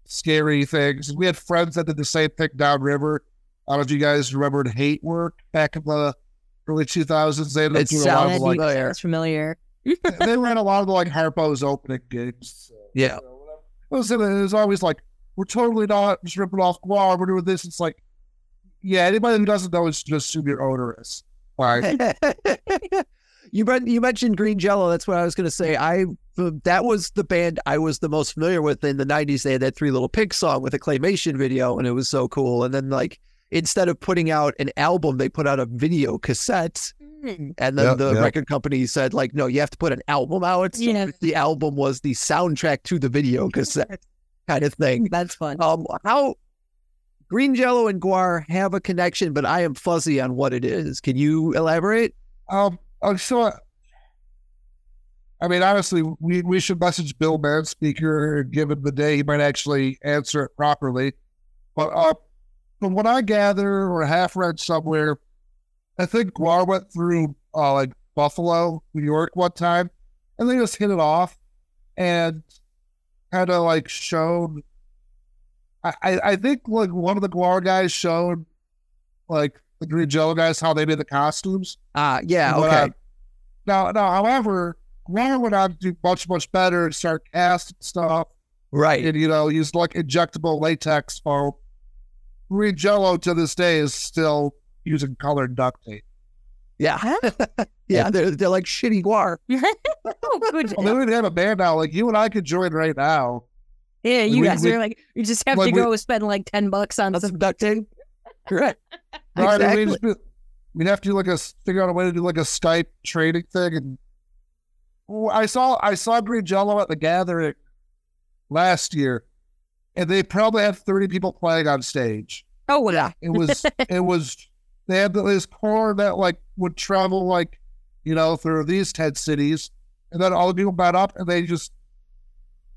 scary things. We had friends that did the same thing downriver. I don't know if you guys remembered Hate Work back in the early 2000s. They ended up doing a lot of
sounds
like,
familiar.
That's familiar.
they ran a lot of the like Harpo's opening gigs. So,
Yeah.
you know, whatever. it, was, it was always like, we're totally not just ripping off Gwar. We're doing this. It's like, yeah, anybody who doesn't know is just super you're odorous. Like, *laughs*
you you mentioned Green Jello. That's what I was going to say. I that was the band I was the most familiar with in the '90s. They had that Three Little Pigs song with a claymation video, and it was so cool. And then like instead of putting out an album, they put out a video cassette
Hmm.
And then
Yep,
the
yep.
record company said, like, no, you have to put an album out. So
Yeah.
The album was the soundtrack to the video cassette *laughs* kind of thing.
That's fun.
Um, how Green Jello and Gwar have a connection, but I am fuzzy on what it is. Can you elaborate?
Um, uh, so, I mean, honestly, we, we should message Bill Manspeaker, given the day he might actually answer it properly. But uh, from what I gather or half read somewhere, I think Gwar went through uh, like Buffalo, New York one time, and they just hit it off and kind of like showed. I, I, I think like one of the Gwar guys showed like the Green Jello guys how they made the costumes.
Ah, yeah,
But,
okay.
uh, now, now, however, Gwar went on to do much, much better and start casting stuff
right.
and, you know, use like injectable latex foam. Green Jello to this day is still using colored duct tape.
Yeah. *laughs* yeah, they're, they're like shitty Gwar. *laughs*
oh, good.
Well, they would have a band now. Like you and I could join right now.
Yeah, you
we-
guys
we-
are like, you just have
like
to
we-
go spend like 10 bucks on some.
duct tape. Correct.
Right? *laughs*
Exactly.
We'd, we'd have to do like a figure out a way to do like a Skype trading thing. And I saw I saw Green Jello at the gathering last year, and they probably had thirty people playing on stage.
Oh,
Yeah.
It was it was they had this core that like would travel like you know through these ten cities, and then all the people met up and they just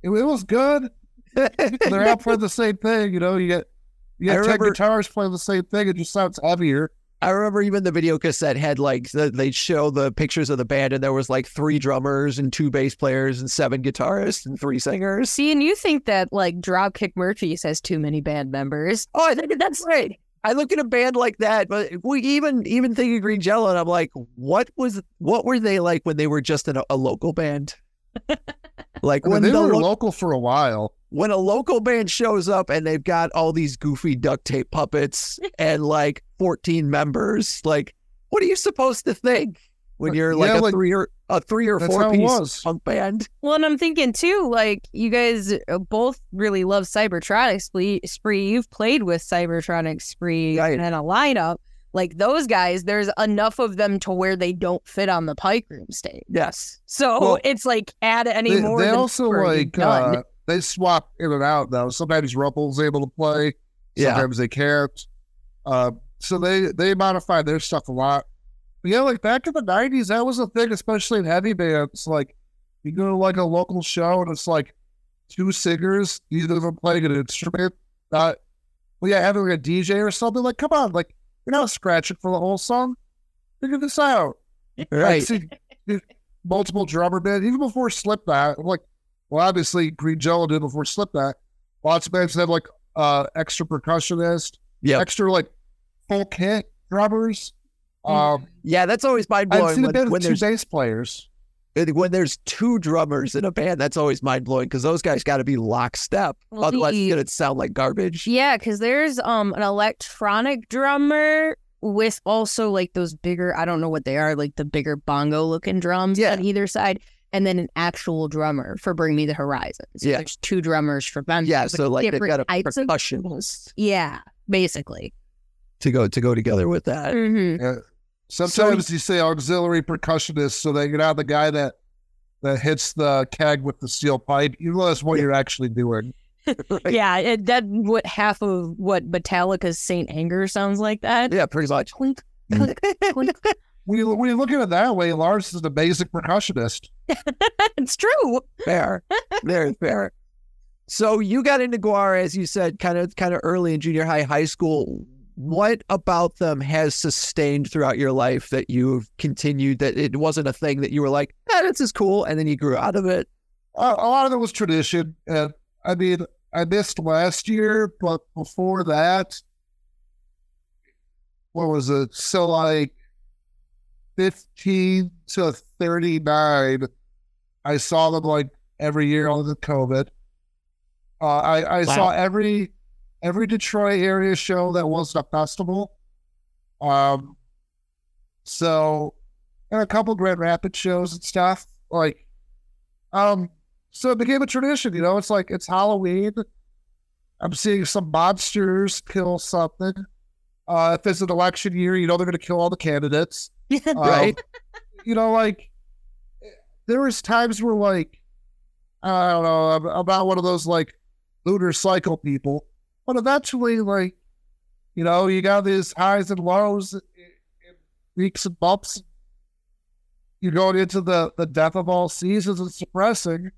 it, it was good. *laughs* They're out playing the same thing, you know. You get you
I
get ten
remember-
guitars playing the same thing. It just sounds heavier.
I remember even the video cassette had like the, they'd show the pictures of the band, and there was like three drummers and two bass players and seven guitarists and three singers.
See, and you think that like Dropkick Murphys has too many band members.
Oh, I think that's right. I look at a band like that, but we even even think of Green Jello, and I'm like, what was what were they like when they were just in a, a local band? *laughs* like
I mean,
when
they
the
were
lo-
local for a while.
when a local band shows up and they've got all these goofy duct tape puppets *laughs* and like 14 members, like what are you supposed to think when you're like
Yeah,
a
like,
three or a three or four piece punk band?
Well, and I'm thinking too, like you guys uh, both really love Cybertronic Spree. Spree. You've played with Cybertronic Spree
Right.
and a lineup. Like those guys, there's enough of them to where they don't fit on the Pike Room stage.
Yes.
So
Well,
it's like add any
They,
more.
they
than
also like uh, they swap in and out though. Sometimes Ruppel's able to play,
Yeah.
sometimes they can't. Uh, so they they modify their stuff a lot. Yeah, like back in the nineties, that was a thing, especially in heavy bands. Like you go to like a local show and it's like two singers, either of them playing an instrument. Not well, yeah, having like a DJ or something. Like, come on, like you're not scratching for the whole song. Figure this out. *laughs*
Right.
seen multiple drummer bands, even before Slipknot. Like, well, obviously Green Jello did before Slipknot. Lots of bands have like uh extra percussionist,
Yep.
extra like full kit drummers. Um,
Yeah, that's always mind
I've
blowing
seen a
when,
band
when
with two
there's
bass players.
when there's two drummers in a band. That's always mind blowing because those guys got to be lockstep.
Well,
Otherwise,
the-
it's gonna sound like garbage.
Yeah, because there's um an electronic drummer with also like those bigger, I don't know what they are, like the bigger bongo looking drums
Yeah.
on either side, and then an actual drummer for Bring Me the Horizon. So
Yeah.
there's two drummers for them.
Yeah,
There's,
so like they've got a
types of-
percussionist
Yeah, basically.
to go to go together with that.
hmm
Yeah. Sometimes you say auxiliary percussionist, so they get out the guy that that hits the keg with the steel pipe. You realize what you're actually doing. *laughs* *laughs*
Right.
Yeah, it, that what half of what Metallica's Saint Anger sounds like that.
Yeah, pretty much.
Clink, mm. clink, clink. *laughs*
When you, when you look at it that way, Lars is an basic percussionist.
it's true.
Fair. Very fair. So you got into Gwar, as you said, kind of kind of early in junior high, high school. What about them has sustained throughout your life that you've continued that it wasn't a thing that you were like, eh, this is cool, and then you grew out of it?
A lot of it was tradition. And I mean, I missed last year, but before that, what was it? So like 15 to 39, I saw them like every year on the COVID. Uh, I, I
Wow.
saw every every Detroit area show that wasn't a festival. Um, so and a couple Grand Rapids shows and stuff. Like, um, so it became a tradition. You know, it's like it's Halloween. I'm seeing some monsters kill something. Uh, if it's an election year, you know they're going to kill all the candidates. *laughs*
Right.
Um, you know, like there was times where like I don't know, I'm, I'm not one of those like lunar cycle people, but eventually, like you know, you got these highs and lows, and weeks and bumps. You're going into the the death of all seasons. It's depressing.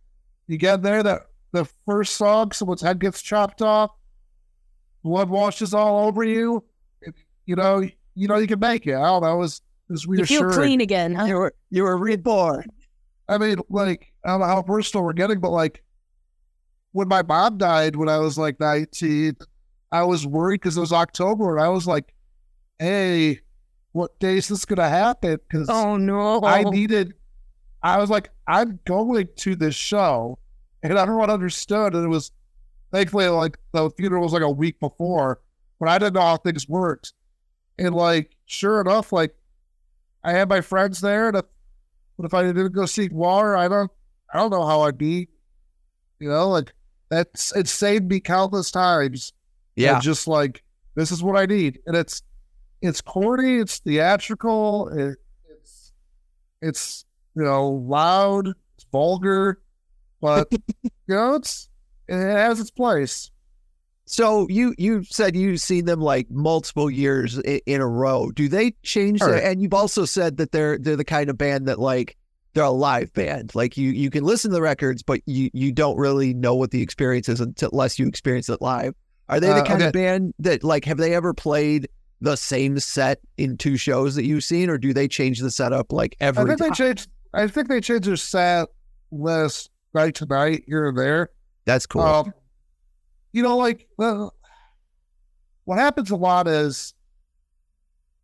You get there, that the first song, someone's head gets chopped off, blood washes all over you. It- you know, you know you can make it. I don't know. It was it was
You feel clean again, huh?
You were you were reborn.
I mean, like, I don't know how personal we're getting, but like, when my mom died when I was like 19, I was worried because it was October and I was like, hey, what day is this going to happen? Because
Oh no.
I needed, I was like, I'm going to this show. And everyone understood. And it was thankfully like the funeral was like a week before, but I didn't know how things worked. And like, sure enough, like, I had my friends there. And if, but if I didn't go see Water, I don't, I don't know how I'd be. You know, like, that's, it saved me countless times.
Yeah.
And just like, this is what I need. And it's, it's corny, it's theatrical, it, it's, it's, you know, loud, it's vulgar, but, *laughs* you know, it's, it has its place.
So you you said you've seen them like multiple years in, in a row. Do they change?
Sure.
Their, and you've also said that they're they're the kind of band that like they're a live band. Like you you can listen to the records, but you you don't really know what the experience is until, unless you experience it live. Are they the
Uh,
kind of band that like have they ever played the same set in two shows that you've seen, or do they change the setup like every?
I think they
time?
changed, I think they change their set list night to night here and there.
That's cool.
Um, you know, like well, what happens a lot is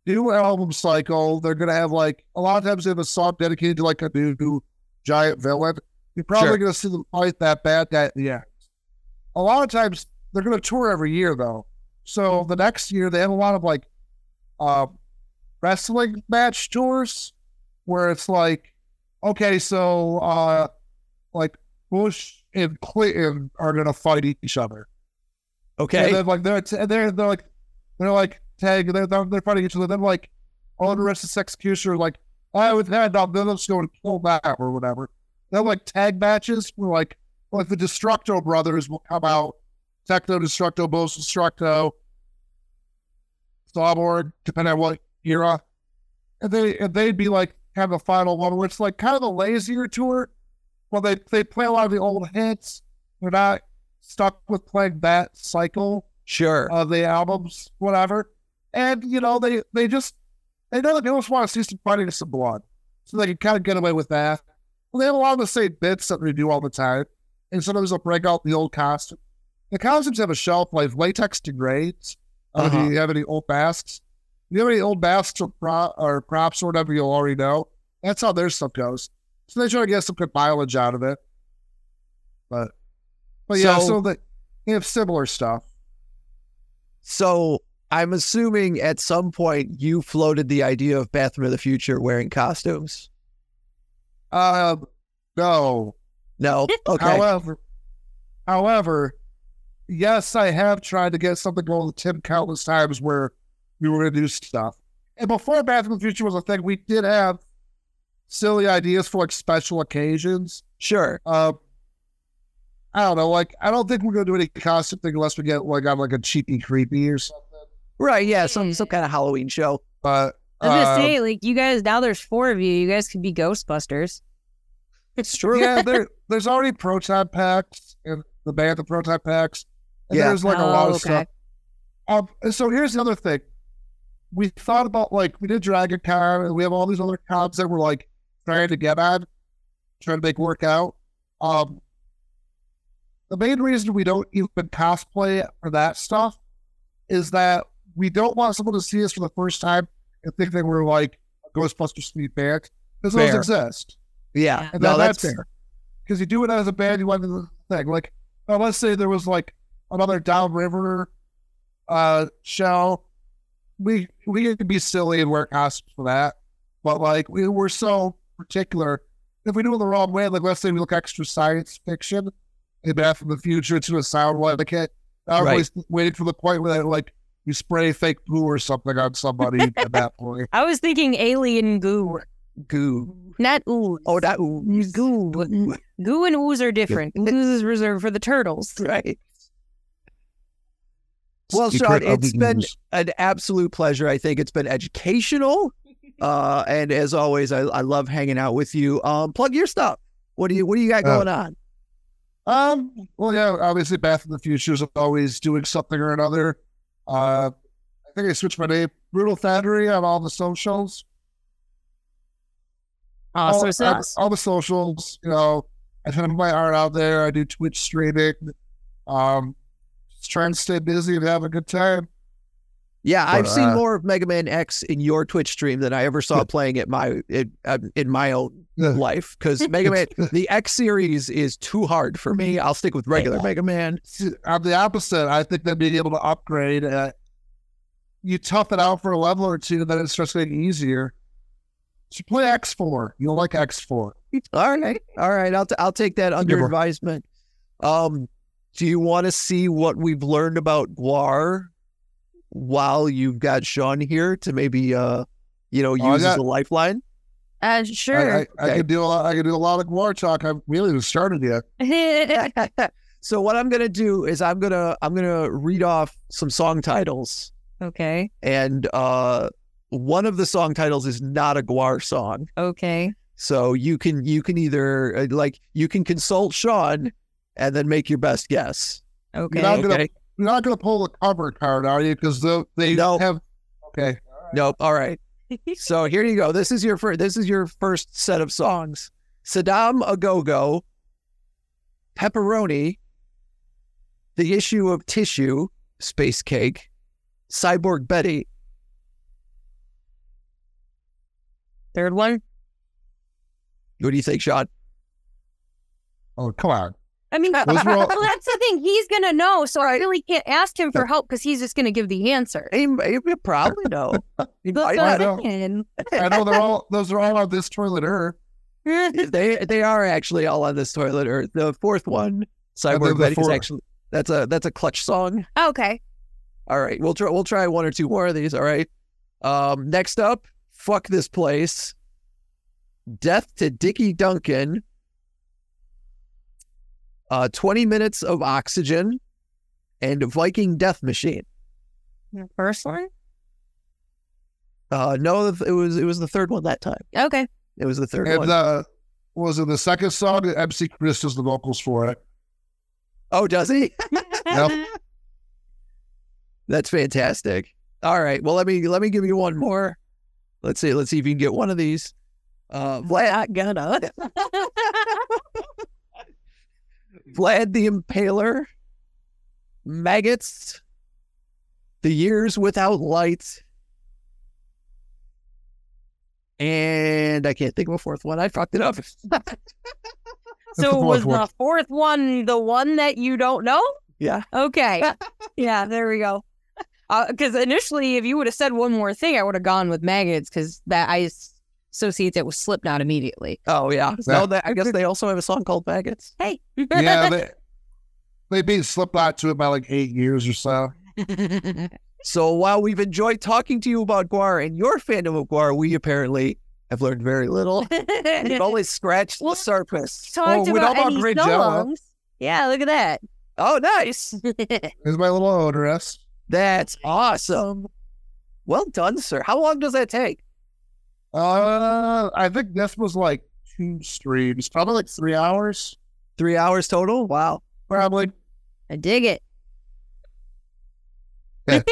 new album cycle. They're gonna have like a lot of times they have a song dedicated to like a new, new giant villain. You're probably
Sure.
gonna see them fight that bad guy at the end. A lot of times they're gonna tour every year though. So the next year they have a lot of like um, wrestling match tours where it's like, okay, so uh, like Bush and Clinton are gonna fight each other.
okay.
And then like they're t- they're they're like they're like tag they're they're, they're fighting each other. Then like all the rest of the executioner like I with that now then let's go and pull that or whatever. Then like tag matches where like like the Destructo brothers will come out, Techno Destructo, Bose Destructo, Starboard, depending on what era. And they and they'd be like have the final one where it's like kind of a lazier tour. Well they they play a lot of the old hits. They're not stuck with playing that cycle
sure.
of the albums, whatever. And you know, they they just they know that they just want to see some fighting and some blood, so they can kind of get away with that. Well, they have a lot of the same bits that they do all the time, and sometimes they'll break out the old costume. The costumes have a shelf life. Latex degrades. Uh,
Uh-huh.
Do you have any old masks? Do you have any old masks or, pro- or props or whatever you'll already know? That's how their stuff goes. So they try to get some good mileage out of it. But, but yeah,
So-
so they, they have similar stuff.
So I'm assuming at some point you floated the idea of Bathroom of the Future wearing costumes.
Um, no.
No. *laughs* Okay.
However, however, yes, I have tried to get something going with Tim countless times where we were going to do stuff. And before Back to the Future was a thing, we did have silly ideas for like special occasions.
Sure.
Um, I don't know, like I don't think we're going to do any costume thing unless we get like on like a cheapy creepy or something.
Right. Yeah. Some some kind of Halloween show.
But
I was gonna
um,
say, like, you guys now there's four of you. You guys could be Ghostbusters.
It's true.
yeah, there, *laughs* there's already proton packs and the band, the proton packs. And
Yeah.
there's like a lot
Oh,
of
okay.
stuff. Um, and so here's the other thing. We thought about like we did Dragon Con and we have all these other cons that we're like trying to get on, trying to make work out. Um, the main reason we don't even cosplay for that stuff is that we don't want someone to see us for the first time and think that we're like a Ghostbusters themed band because those exist.
Yeah.
And
No,
that,
that's
that's fair. Because you do it as a band, you want to do the thing. Like, uh, let's say there was like another downriver uh, show. We we could be silly and wear costumes for that. But like, we were so particular. If we do it the wrong way, like let's say we look extra science fiction, and back from the future to a sound like it. Everybody's waiting for the point where they like you spray fake poo or something on somebody *laughs* at that point.
I was thinking alien goo,
Goo.
not ooze.
Oh, that ooze.
Goo. *laughs* Goo and ooze are different. Ooze is reserved for the turtles.
Right. Well,
Secret
Sean,
of
it's
the
been
ooze.
an absolute pleasure. I think it's been educational. *laughs* Uh, and as always, I, I love hanging out with you. Um, plug your stuff. What do you What do you got
Uh,
going on?
Um, well, yeah, obviously, Bathroom of the Future is always doing something or another. Uh, I think I switched my name, Brutal Fattery, on all the socials. all,
Awesome
all- all the socials. You know, I try to put my art out there. I do Twitch streaming. Um, just trying to stay busy and have a good time.
Yeah, I've
but,
seen
uh,
more of Mega Man X in your Twitch stream than I ever saw playing at my in, uh, in my own life. Because *laughs* Mega Man, the X series is too hard for me. I'll stick with regular Mega Man.
I'm the opposite. I think that being able to upgrade, uh, you tough it out for a level or two, then it starts getting easier. So play X4. You'll like X4.
All right, all right. I'll t- I'll take that under advisement. Um, do you want to see what we've learned about Gwar while you've got Sean here to maybe uh, you know, use
Oh, I
as a lifeline?
Uh, sure.
I, I, I
Okay.
can do a lot. I can do a lot of war talk. I really haven't started yet. *laughs*
so what I'm gonna do is I'm gonna I'm gonna read off some song titles,
okay.
and uh, one of the song titles is not a Gwar song.
Okay.
So you can you can either uh, like you can consult Sean and then make your best guess.
Okay.
not gonna-
Okay.
You're not going to pull the cover card, are you? Because they
No.
have. Okay.
Nope. All right. *laughs* so here you go. This is your first. This is your first set of songs. Saddam a go go. Pepperoni. The issue of tissue. Space cake. Cyborg Betty.
Third one.
What do you think, Sean?
Oh, come on.
I mean, *laughs*
all-
well, that's the thing. He's gonna know, so I really can't ask him for help because he's just gonna give the answer.
He, he probably *laughs* know. He
That's
might not.
I'm.
I know they're all. Those are all on this toilet earth. *laughs*
they they are actually all on this toilet. Or the fourth one,
then
Cyborg
the
Betty, is actually that's a that's a clutch song.
okay.
All right, we'll try we'll try one or two more of these. All right. Um, next up, fuck this place. Death to Dickie Duncan. Uh, twenty minutes of oxygen, and Viking Death Machine.
The First one.
Uh, no, it was it was the third one that time.
Okay.
It was the third
And
one.
uh, was it the second song? MC Chris does the vocals for it.
oh, does he? *laughs*
Yep.
That's fantastic. All right. Well, let me let me give you one more. Let's see. Let's see if you can get one of these. Uh, Vlad, *laughs*
Not gonna. *laughs*
Vlad the Impaler, maggots, the years without light, and I can't think of a fourth one. I fucked it up. *laughs*
so *laughs* was
one.
the fourth one the one that you don't know?
yeah.
Okay. *laughs* yeah, there we go. Uh, because initially, if you would have said one more thing, I would have gone with maggots because that I associate that with Slipknot immediately.
Oh yeah. No, that, I guess they also have a song called maggots.
Hey.
Yeah, *laughs* they, they beat Slipknot to it by like eight years or so. *laughs*
So while we've enjoyed talking to you about Gwar and your fandom of Gwar, we apparently have learned very little. *laughs* We've only scratched
Well,
the surface.
Talked
Oh,
about
about
any
Great
songs. Yeah, look at that.
Oh, nice.
Here's my little Oderus.
That's awesome. Well done, sir. How long does that take?
Uh, I think this was like two streams, probably like three hours.
Three hours total? Wow.
Probably.
I dig it. *laughs*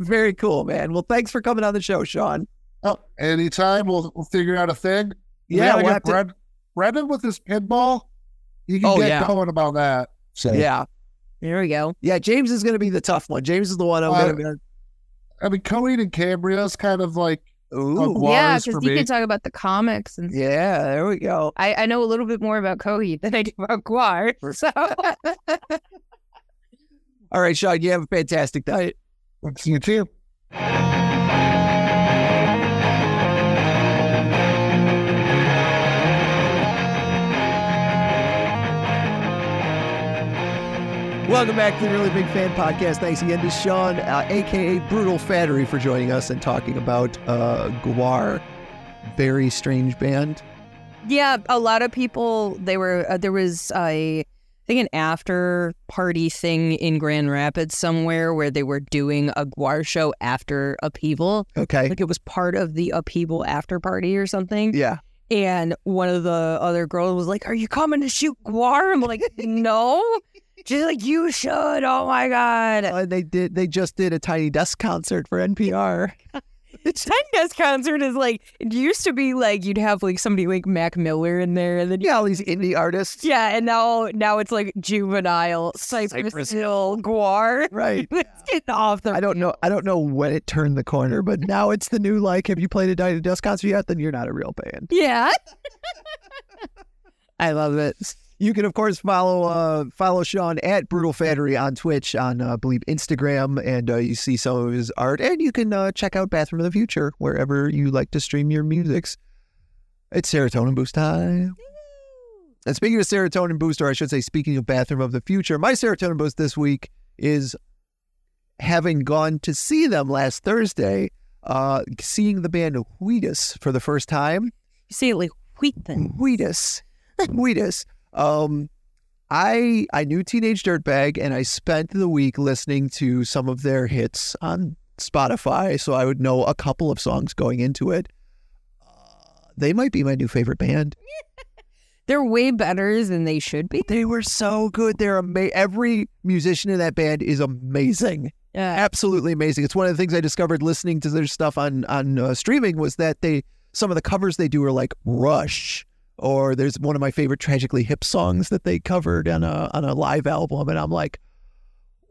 Very cool, man. Well, thanks for coming on the show, Sean.
Oh, anytime we'll, we'll figure out a thing. We
Yeah,
gotta
we'll
get
have to-
Bren- Brendan with his pinball. He can
Oh,
get
yeah.
going about that. So
Yeah.
There we go.
Yeah, James is going to be the tough one. James is the one I'm
Uh,
going to be.
I mean, Coheed and Cambria is kind of like
be. Ooh.
Yeah, because
for
you
me.
can talk about the comics and
Yeah, there we go.
I, I know a little bit more about Coheed than I do about Gwar. So *laughs*
All right, Sean, you have a fantastic night.
Let's see you too.
Welcome back to the Really Big Fan Podcast. Thanks again to Sean, uh, aka Brutal Fattery, for joining us and talking about uh, Gwar. Very strange band.
Yeah, a lot of people. They were. Uh, there was a, I think, an after party thing in Grand Rapids somewhere where they were doing a Gwar show after Upheaval.
Okay.
Like it was part of the Upheaval after party or something.
Yeah.
And one of the other girls was like, "Are you coming to shoot Gwar?" I'm like, *laughs* "No." She's like, "You should." Oh my god.
Uh, they did. They just did a Tiny Desk concert for NPR.
The *laughs* Tiny Desk concert is like it used to be like you'd have like somebody like Mac Miller in there, and then
Yeah, all these indie artists.
Yeah, and now now it's like juvenile Cypress,
Cypress
Hill Gwar. *laughs*
Right.
it's getting off the.
I don't know. I don't know when it turned the corner, but now it's the new like. Have you played a Tiny Desk concert yet? Then you're not a real band.
Yeah, *laughs* I love it.
You can, of course, follow uh, follow Sean at Brutal Fattery on Twitch, on uh, I believe Instagram, and uh, you see some of his art. And you can uh, check out Bathroom of the Future wherever you like to stream your musics. It's serotonin boost time. And speaking of serotonin boost, or I should say, speaking of Bathroom of the Future, my serotonin boost this week is having gone to see them last Thursday, uh, seeing the band Wheatus for the first time.
You see it like Wheaton.
Wheatus. Wheatus. Um, I I knew Teenage Dirtbag, and I spent the week listening to some of their hits on Spotify, so I would know a couple of songs going into it. Uh, they might be my new favorite band. *laughs*
They're way better than they should be.
They were so good. They're ama- Every musician in that band is amazing.
Yeah,
absolutely amazing. It's one of the things I discovered listening to their stuff on on uh, streaming was that they some of the covers they do are like Rush or there's one of my favorite tragically hip songs that they covered on a on a live album and I'm like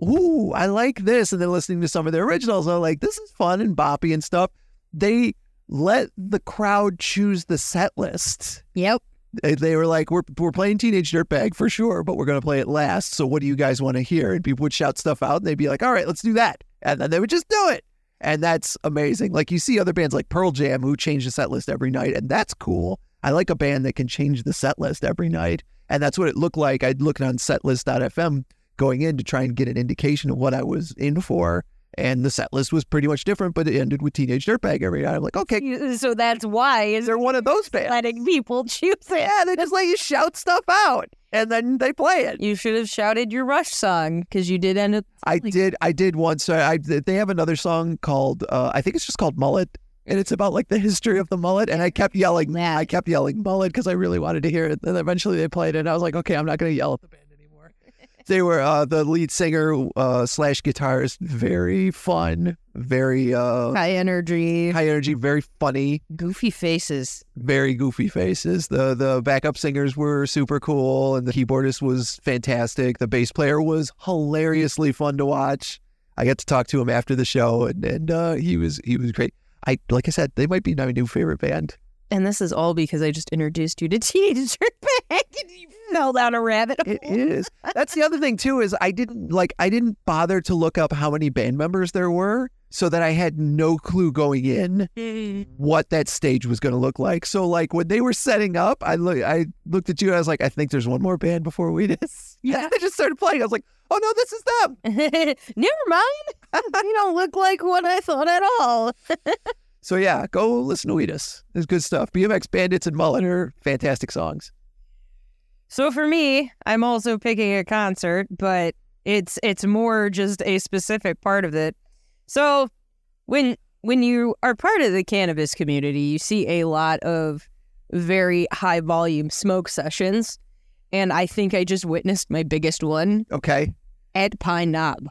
ooh I like this and then listening to some of their originals I'm like this is fun and boppy and stuff they let the crowd choose the set list
Yep.
they, they were like, we're, we're playing Teenage Dirtbag for sure, but we're going to play it last. So what do you guys want to hear? And people would shout stuff out and they'd be like, all right, let's do that. And then they would just do it. And that's amazing. Like you see other bands like Pearl Jam who change the set list every night, and that's cool. I like a band that can change the set list every night. And that's what it looked like. I'd looked on setlist.fm going in to try and get an indication of what I was in for. And the set list was pretty much different, but it ended with Teenage Dirtbag every night. I'm like, okay,
So that's why is
they're one of those bands.
letting people *laughs* choose it.
Yeah, they just let you shout stuff out, and then they play it.
You should have shouted your Rush song because you did end up.
I did, I did once. I, I they have another song called, uh, I think it's just called Mullet, and it's about like the history of the mullet. And I kept yelling,
Yeah.
I kept yelling mullet because I really wanted to hear it. And eventually they played it, and I was like, okay, I'm not going to yell at the band anymore. *laughs* they were uh, the lead singer uh, slash guitarist, very fun, very uh,
High energy,
high energy, very funny.
goofy faces.
very goofy faces. The the backup singers were super cool and the keyboardist was fantastic. The bass player was hilariously fun to watch. I got to talk to him after the show and, and uh, he was he was great. I like I said, they might be my new favorite band.
And this is all because I just introduced you to *laughs* Teenage Dirtbag and you fell down a rabbit hole.
It is. That's the other thing too is I didn't like I didn't bother to look up how many band members there were so that I had no clue going in mm. what that stage was going to look like. So like when they were setting up, I look I looked at you and I was like, I think there's one more band before we *laughs* this.
Yeah. *laughs*
they just started playing. I was like, oh no, this is them. *laughs*
Never mind. *laughs* you don't look like what I thought at all. *laughs*
So yeah, go listen to Wheatus. There's good stuff. BMX Bandits and Mullet are fantastic songs.
So for me, I'm also picking a concert, but it's it's more just a specific part of it. So when when you are part of the cannabis community, you see a lot of very high volume smoke sessions, and I think I just witnessed my biggest one
Okay.
at Pine Knob.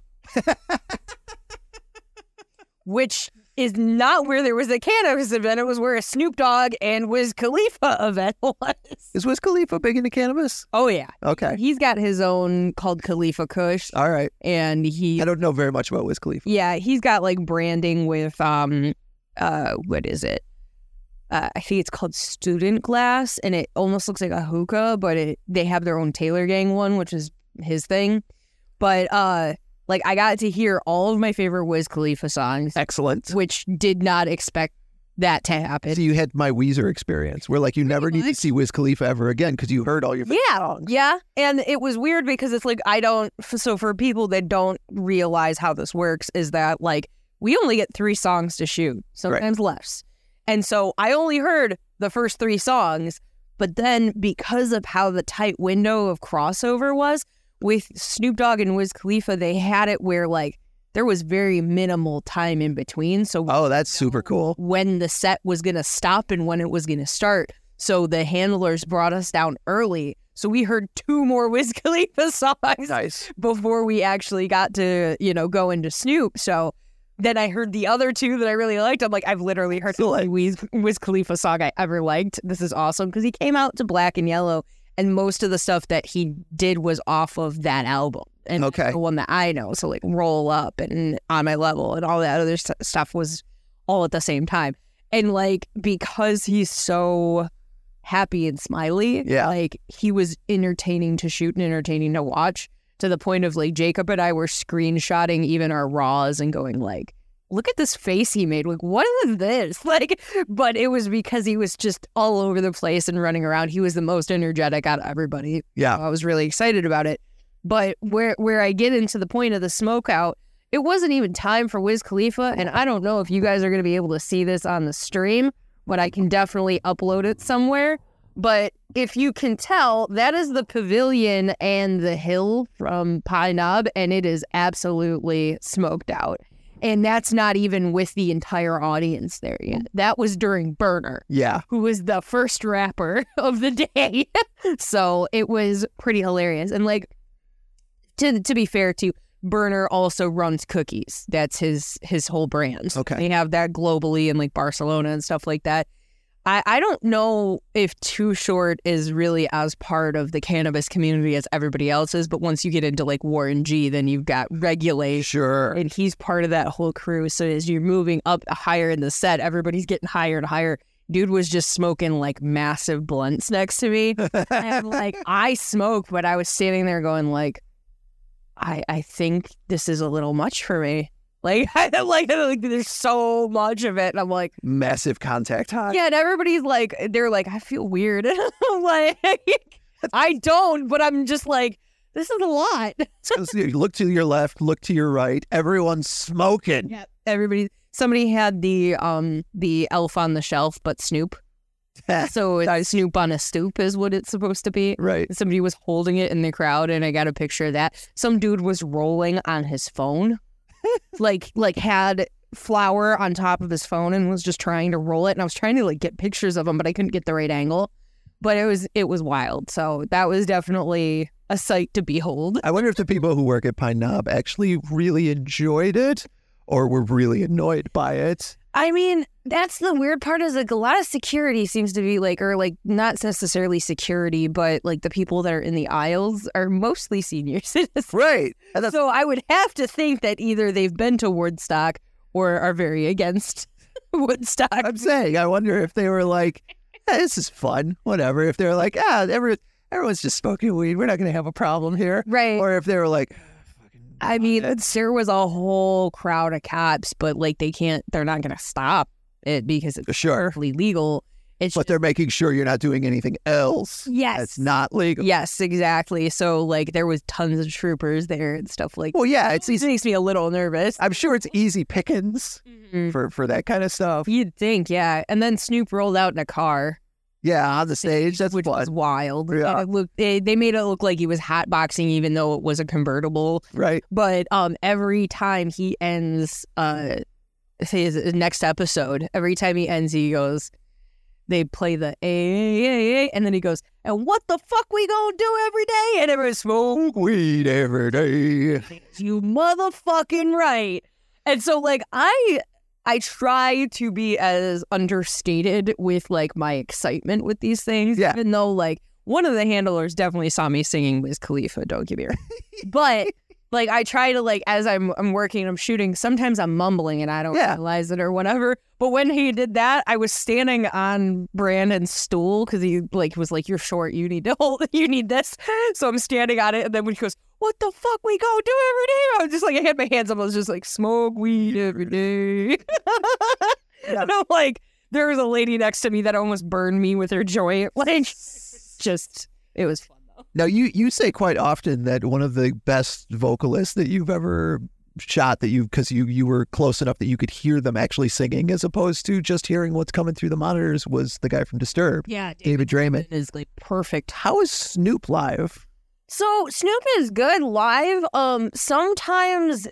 Which is not where there was a cannabis event. It was where a Snoop Dogg and Wiz Khalifa event *laughs* was.
Is Wiz Khalifa big into cannabis?
Oh yeah,
Okay.
he's got his own called Khalifa Kush,
All right.
and he
I don't know very much about Wiz Khalifa.
yeah he's got like branding with um uh what is it? Uh, I think it's called Stündenglass, and it almost looks like a hookah, but it they have their own Taylor Gang one, which is his thing. But uh, like I got to hear all of my favorite Wiz Khalifa songs,
Excellent.
which did not expect that to happen.
So you had my Weezer experience where like you never need to see Wiz Khalifa ever again because you heard all your
Yeah, yeah, and it was weird because it's like I don't. So for people that don't realize how this works, is that like we only get three songs to shoot, sometimes less, and so I only heard the first three songs. But then because of how the tight window of crossover was with Snoop Dogg and Wiz Khalifa, they had it where like there was very minimal time in between. So
Oh, that's super cool.
when the set was going to stop and when it was going to start. So the handlers brought us down early. So we heard two more *laughs* Wiz Khalifa songs
Nice.
before we actually got to, you know, go into Snoop. So then I heard the other two that I really liked. I'm like, I've literally heard every Wiz, Wiz Khalifa song I ever liked. This is awesome because he came out to Black and Yellow, and most of the stuff that he did was off of that album. And
Okay.
the one that I know. So like Roll Up and On My Level and all that other st- stuff was all at the same time. And like because he's so happy and smiley,
Yeah.
like he was entertaining to shoot and entertaining to watch to the point of like Jacob and I were screenshotting even our raws and going like look at this face he made like what is this *laughs* like but it was because he was just all over the place and running around he was the most energetic out of everybody
Yeah.
I was really excited about it. But where where I get into the point of the smoke out, it wasn't even time for Wiz Khalifa, and I don't know if you guys are going to be able to see this on the stream, but I can definitely upload it somewhere. But if you can tell, that is the pavilion and the hill from Pine Knob, and it is absolutely smoked out. And that's not even with the entire audience there yet. That was during Berner
Yeah.
who was the first rapper *laughs* of the day. *laughs* so it was pretty hilarious. And like to to be fair to Berner also runs cookies. That's his his whole brand.
Okay.
They have that globally in like Barcelona and stuff like that. I, I don't know if Too Short is really as part of the cannabis community as everybody else is, but once you get into like Warren G, then you've got Regulate,
Sure.
and he's part of that whole crew. So as you're moving up higher in the set, everybody's getting higher and higher. Dude was just smoking like massive blunts next to me. and like *laughs* I smoke, but I was standing there going like, I I think this is a little much for me. Like *laughs* I like, like there's so much of it. And I'm like,
Massive contact high.
yeah, and everybody's like they're like, I feel weird. And *laughs* I'm like I don't, but I'm just like, this is a lot.
So you look to your left, look to your right. Everyone's smoking.
Yeah. Everybody somebody had the um the elf on the shelf, but Snoop. *laughs* So it's Snoop on a stoop is what it's supposed to be.
right.
Somebody was holding it in the crowd and I got a picture of that. Some dude was rolling on his phone. Like like had flour on top of his phone and was just trying to roll it. And I was trying to like get pictures of him, but I couldn't get the right angle. But it was it was wild. So that was definitely a sight to behold.
I wonder if the people who work at Pine Knob actually really enjoyed it or were really annoyed by it.
I mean, that's the weird part is like a lot of security seems to be like, or like not necessarily security, but like the people that are in the aisles are mostly senior *laughs* citizens.
Right.
So I would have to think that either they've been to Woodstock or are very against *laughs* Woodstock.
I'm saying. I wonder if they were like, "Eh, this is fun, whatever. If they're like, ah, every, everyone's just smoking weed. We're not going to have a problem here.
Right.
Or if they were like,
I mean, there was a whole crowd of cops, but like they can't, they're not going to stop it because it's
sure.
perfectly legal. It's
But they're making sure you're not doing anything else.
yes.
It's not legal.
Yes, exactly. So like there was tons of troopers there and stuff like
Well, yeah, it's
It makes me a little nervous.
I'm sure it's easy pickings
Mhm.
for, for that kind of stuff.
You'd think, yeah. And then Snoop rolled out in a car,
Yeah, on the stage. That's
which was wild.
Yeah.
It looked, they, they made it look like he was hotboxing, even though it was a convertible.
Right.
But um, every time he ends, uh, his his next episode, every time he ends, he goes, they play the a a a a, and then he goes, and what the fuck we gonna do every day? And everyone's smoke
Smoke weed every day.
you motherfucking right. And so like I I try to be as understated with like my excitement with these things.
Yeah.
Even though like one of the handlers definitely saw me singing Wiz Khalifa, don't get me wrong. *laughs* but like I try to like as I'm I'm working, I'm shooting, sometimes I'm mumbling and I don't
Yeah.
realize it or whatever. But when he did that, I was standing on Brandon's stool because he like was like, You're short, you need to hold *laughs* you need this. *laughs* So I'm standing on it and then when he goes, What the fuck we go do every day? I was just like I had my hands up, I was just like, smoke weed every day. *laughs* and I'm like, there was a lady next to me that almost burned me with her joint. *laughs* Like, just it was fun though.
Now you you say quite often that one of the best vocalists that you've ever shot that you because you you were close enough that you could hear them actually singing as opposed to just hearing what's coming through the monitors was the guy from Disturbed,
Yeah,
David Draiman.
is like perfect.
How is Snoop live?
So Snoop is good live. Um, sometimes,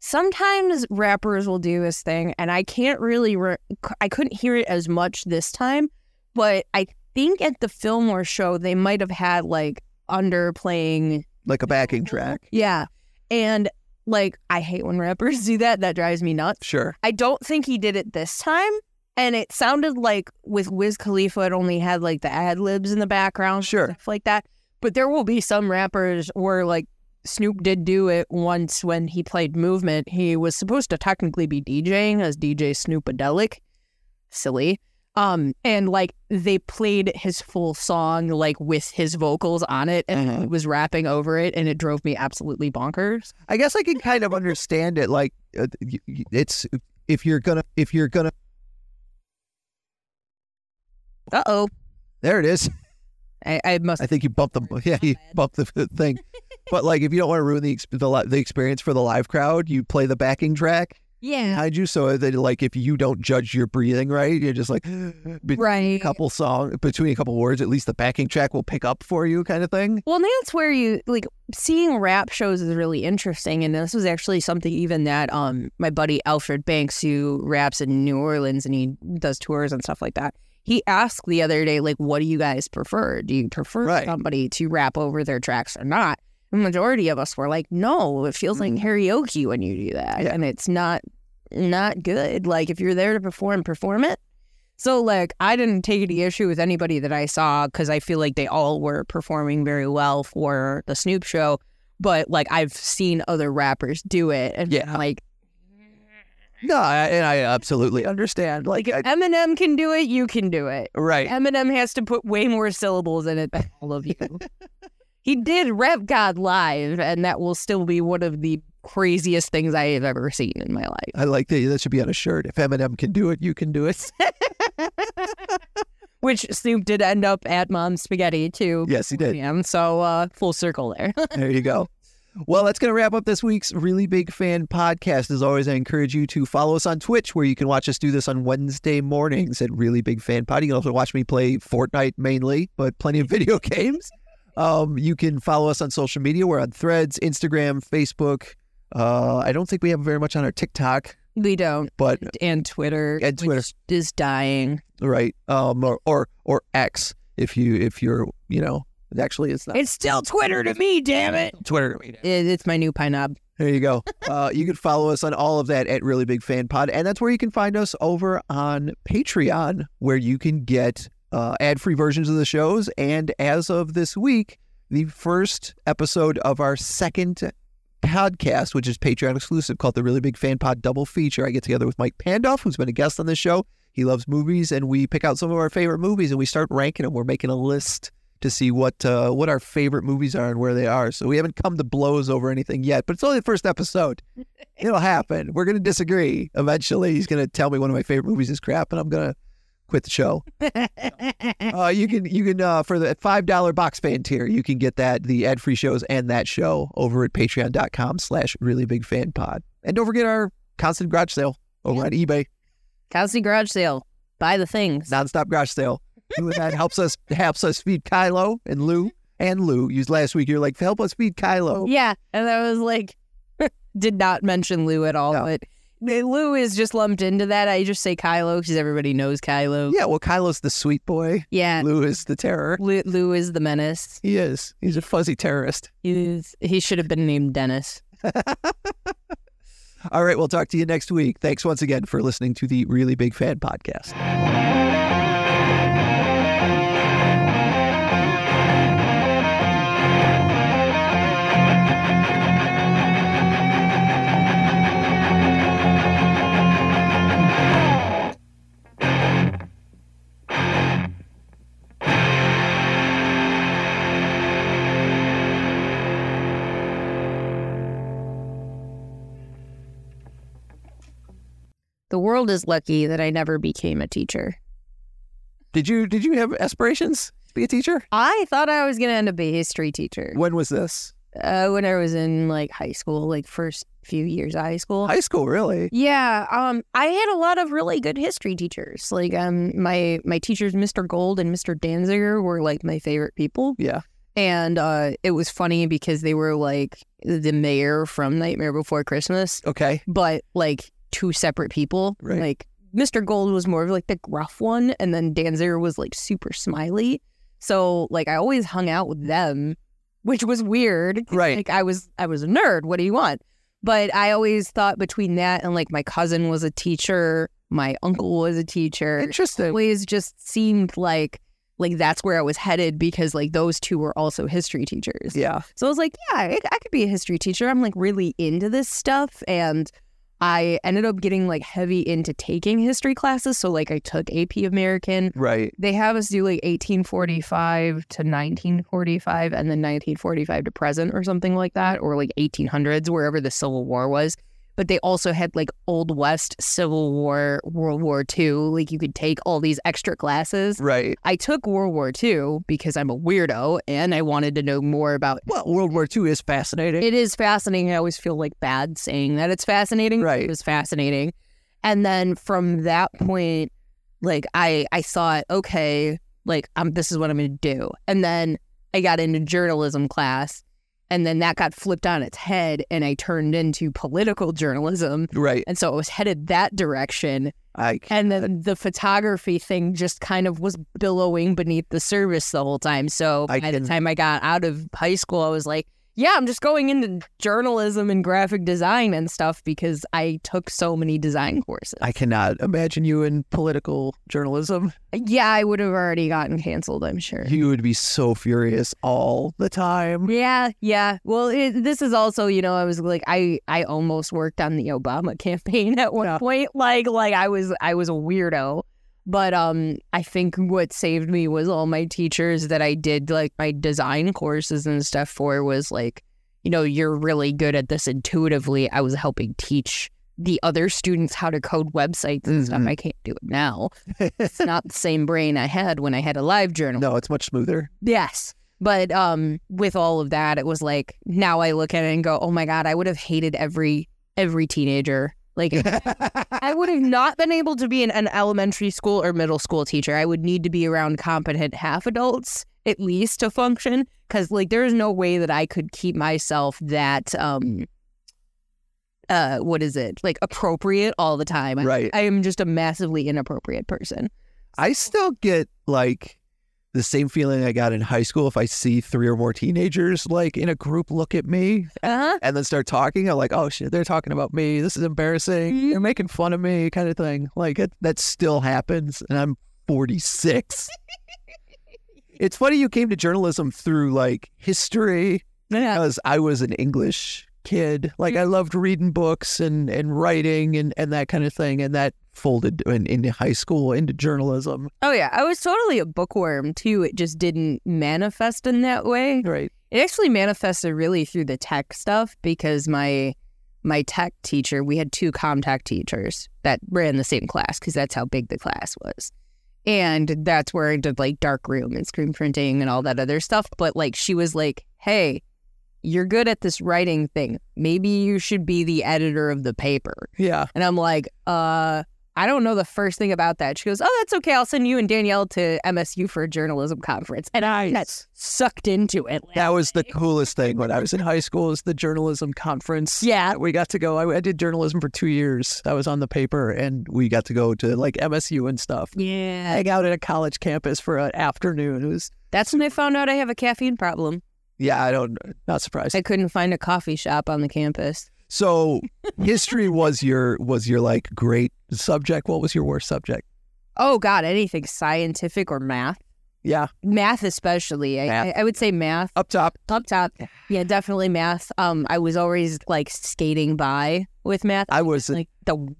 sometimes rappers will do this thing, and I can't really. Re- I couldn't hear it as much this time, but I think at the Fillmore show they might have had like underplaying.
Like a backing track?
Yeah, and like I hate when rappers *laughs* do that. That drives me nuts.
Sure.
I don't think he did it this time. And it sounded like with Wiz Khalifa, it only had like the ad libs in the background,
Sure.
stuff like that. But there will be some rappers where like Snoop did do it once when he played Movement. He was supposed to technically be DJing as DJ Snoopadelic. Silly. Um, and like they played his full song like with his vocals on it, and
Mhm.
he was rapping over it, and it drove me absolutely bonkers.
I guess I can kind of understand it. Like uh, it's if you're gonna if you're gonna
Uh oh,
there it is. *laughs*
I, I must.
I think you bumped the yeah you bumped the *laughs* thing. But like if you don't want to ruin the the, the experience for the live crowd, you play the backing track
yeah,
behind you. So that like if you don't judge your breathing right, you're just like *gasps* between
right.
a couple song between a couple words, at least the backing track will pick up for you, kind of thing.
Well, that's where you like seeing rap shows is really interesting, and this was actually something even that um my buddy Alfred Banks, who raps in New Orleans and he does tours and stuff like that. He asked the other day, like, what do you guys prefer? Do you prefer
Right.
somebody to rap over their tracks or not? The majority of us were like, no, it feels like mm. karaoke when you do that,
Yeah.
and it's not not good. Like if you're there to perform, perform it. So like I didn't take any issue with anybody that I saw because I feel like they all were performing very well for the Snoop show. But like I've seen other rappers do it, and
Yeah.
like
No, I, and I absolutely understand. Like, I,
Eminem can do it, you can do it.
right.
Eminem has to put way more syllables in it than all of you. *laughs* he did Rap God live, and that will still be one of the craziest things I have ever seen in my life.
I like that. That should be on a shirt. If Eminem can do it, you can do it. *laughs*
Which Snoop did end up at Mom's Spaghetti too.
yes, he did.
Yeah, so uh, full circle there. *laughs*
There you go. Well, that's going to wrap up this week's Really Big Fan podcast. As always, I encourage you to follow us on Twitch, where you can watch us do this on Wednesday mornings at Really Big Fan Pod. You can also watch me play Fortnite mainly, but plenty of *laughs* video games. Um, you can follow us on social media. We're on Threads, Instagram, Facebook. Uh, I don't think we have very much on our TikTok,
we don't.
but
And Twitter.
And Twitter.
which is dying.
right, um, or or, or X if you if you're you know actually it's not
It's still Twitter to me, damn it.
Twitter.
to It, it's my new pine knob.
There you go. Uh, you can follow us on all of that at Really Big Fan Pod, and that's where you can find us over on Patreon, where you can get uh, ad-free versions of the shows. And as of this week, the first episode of our second podcast, which is Patreon exclusive, called the Really Big Fan Pod Double Feature. I get together with Mike Pandoff, who's been a guest on this show. He loves movies, and we pick out some of our favorite movies, and we start ranking them. We're making a list to see what uh, what our favorite movies are and where they are. So we haven't come to blows over anything yet, but it's only the first episode. *laughs* It'll happen. We're going to disagree eventually. He's going to tell me one of my favorite movies is crap, and I'm going to quit the show. *laughs* Uh, you can you can uh, for the five dollar box fan tier, you can get that the ad free shows and that show over at patreon.com slash really big fan pod. And don't forget our constant garage sale over on eBay,
Constant garage sale. Buy the things.
nonstop garage sale. Doing that helps us helps us feed Kylo and Lou and Lou. Used last week, you're like, help us feed Kylo.
Yeah. And I was like, *laughs* did not mention Lou at all,
No.
but Lou is just lumped into that. I just say Kylo because everybody knows Kylo.
Yeah, well, Kylo's the sweet boy.
Yeah.
Lou is the terror.
Lou, Lou is the menace.
He is. He's a fuzzy terrorist.
He's, he should have been named Dennis. *laughs*
All right, we'll talk to you next week. Thanks once again for listening to the Really Big Fan Podcast.
The world is lucky that I never became a teacher.
Did you did you have aspirations to be a teacher?
I thought I was going to end up a history teacher
When was this?
uh, when I was in like high school, like first few years of high school.
High school, really?
Yeah, um, I had a lot of really good history teachers. Like, um, my my teachers, Mr. Gold and Mr. Danziger, were like my favorite people.
Yeah.
And uh, it was funny because they were like the mayor from Nightmare Before Christmas,
Okay.
but like two separate people.
Right.
Like Mr. Gold was more of like the gruff one, and then Danziger was like super smiley. So like I always hung out with them, which was weird.
Right.
Like I was I was a nerd. What do you want? But I always thought between that and like my cousin was a teacher, my uncle was a teacher. It
Interesting.
always just seemed like like that's where I was headed because like those two were also history teachers.
Yeah.
So I was like, yeah, I, I could be a history teacher. I'm like really into this stuff. And I ended up getting like heavy into taking history classes. So like I took AP American.
Right.
They have us do like 1845 to 1945 and then 1945 to present or something like that, or like 1800s, wherever the Civil War was. But they also had like Old West, Civil War, World War II. Like you could take all these extra classes.
Right.
I took World War II because I'm a weirdo and I wanted to know more about
Well, World War II is fascinating.
it is fascinating. I always feel like bad saying that it's fascinating.
Right.
It was fascinating. And then from that point, like I I thought, okay, like um this is what I'm gonna do. And then I got into journalism class and then that got flipped on its head and I turned into political journalism.
right.
And so I was headed that direction.
I
And then the photography thing just kind of was billowing beneath the surface the whole time. So
I
by
can-
the time I got out of high school, I was like, yeah, I'm just going into journalism and graphic design and stuff because I took so many design courses.
I cannot imagine you in political journalism.
yeah, I would have already gotten canceled, I'm sure.
You would be so furious all the time.
Yeah, yeah. Well, it, this is also, you know, I was like, I, I almost worked on the Obama *laughs* campaign at one
Yeah.
point. Like, like I was, I was a weirdo. But um, I think what saved me was all my teachers that I did like my design courses and stuff for was like, you know, you're really good at this intuitively. I was helping teach the other students how to code websites and stuff.
Mhm.
I can't do it now. it's not the same brain I had when I had a live journal.
No, it's much smoother.
Yes. But um with all of that it was like now I look at it and go, "Oh my god, I would have hated every every teenager." Like *laughs* I would have not been able to be an, an elementary school or middle school teacher. I would need to be around competent half adults at least to function cuz like there's no way that I could keep myself that um uh what is it? Like appropriate all the time. I-
right.
I am just a massively inappropriate person.
I still get like the same feeling I got in high school if I see three or more teenagers like in a group look at me
Uh-huh.
and then start talking. I'm like, oh shit, they're talking about me. This is embarrassing.
Mhm.
They're making fun of me, kind of thing. Like it, that still happens, and I'm 46. *laughs* it's funny you came to journalism through like history
Yeah.
because I was an English kid. Like I loved reading books and, and writing and, and that kind of thing. And that folded in, into high school into journalism.
Oh yeah, I was totally a bookworm too. It just didn't manifest in that way.
Right.
It actually manifested really through the tech stuff because my my tech teacher, we had two Comtech teachers that ran the same class because that's how big the class was. And that's where I did like dark room and screen printing and all that other stuff. But like she was like, Hey, you're good at this writing thing. Maybe you should be the editor of the paper.
Yeah.
And I'm like, uh, I don't know the first thing about that. She goes, Oh, that's okay. I'll send you and Danielle to MSU for a journalism conference. And I got sucked into it.
That was the coolest thing when I was in high school is the journalism conference.
Yeah.
We got to go. I, I did journalism for two years. I was on the paper and we got to go to like MSU and stuff.
Yeah.
Hang out at a college campus for an afternoon. It was,
That's when I found out I have a caffeine problem.
yeah, I don't, not surprised.
I couldn't find a coffee shop on the campus.
So history was your, was your like great subject. What was your worst subject?
Oh, God, anything scientific or math.
Yeah.
Math, especially. I,
Math.
I, I would say math.
Up top.
Up top. Yeah, definitely math. Um, I was always like skating by with math.
I was,
like the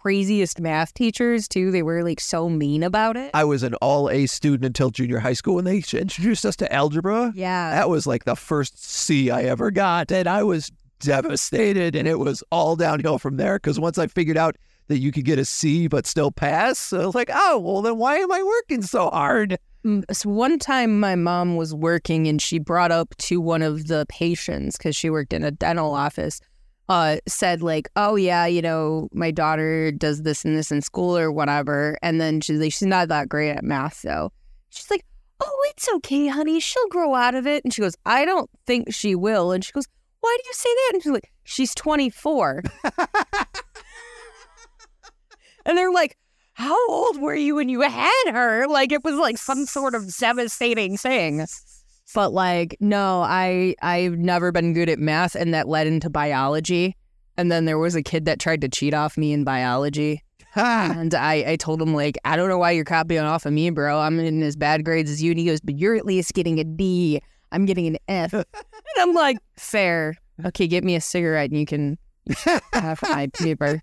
craziest math teachers too. They were like so mean about it.
I was an all A student until junior high school when they introduced us to algebra.
yeah.
That was like the first C I ever got. And I was devastated. And it was all downhill from there because once I figured out that you could get a C but still pass. I was like, oh, well, then why am I working so hard?
Mm, So one time my mom was working and she brought up to one of the patients because she worked in a dental office, uh, said like, "Oh yeah, you know, my daughter does this and this in school or whatever." And then she's like, "She's not that great at math though." She's like, "Oh, it's okay, honey. She'll grow out of it." And she goes, "I don't think she will." And she goes, "Why do you say that?" And she's like, "She's 24." *laughs* and they're like, how old were you when you had her? Like it was like some sort of devastating thing. But like, no, I I've never been good at math, and that led into biology. And then there was a kid that tried to cheat off me in biology, and I I told him like, I don't know why you're copying off of me, bro. I'm in as bad grades as you. And he goes, but you're at least getting a D. I'm getting an F. *laughs* and I'm like, fair. Okay, get me a cigarette, and you can have my paper.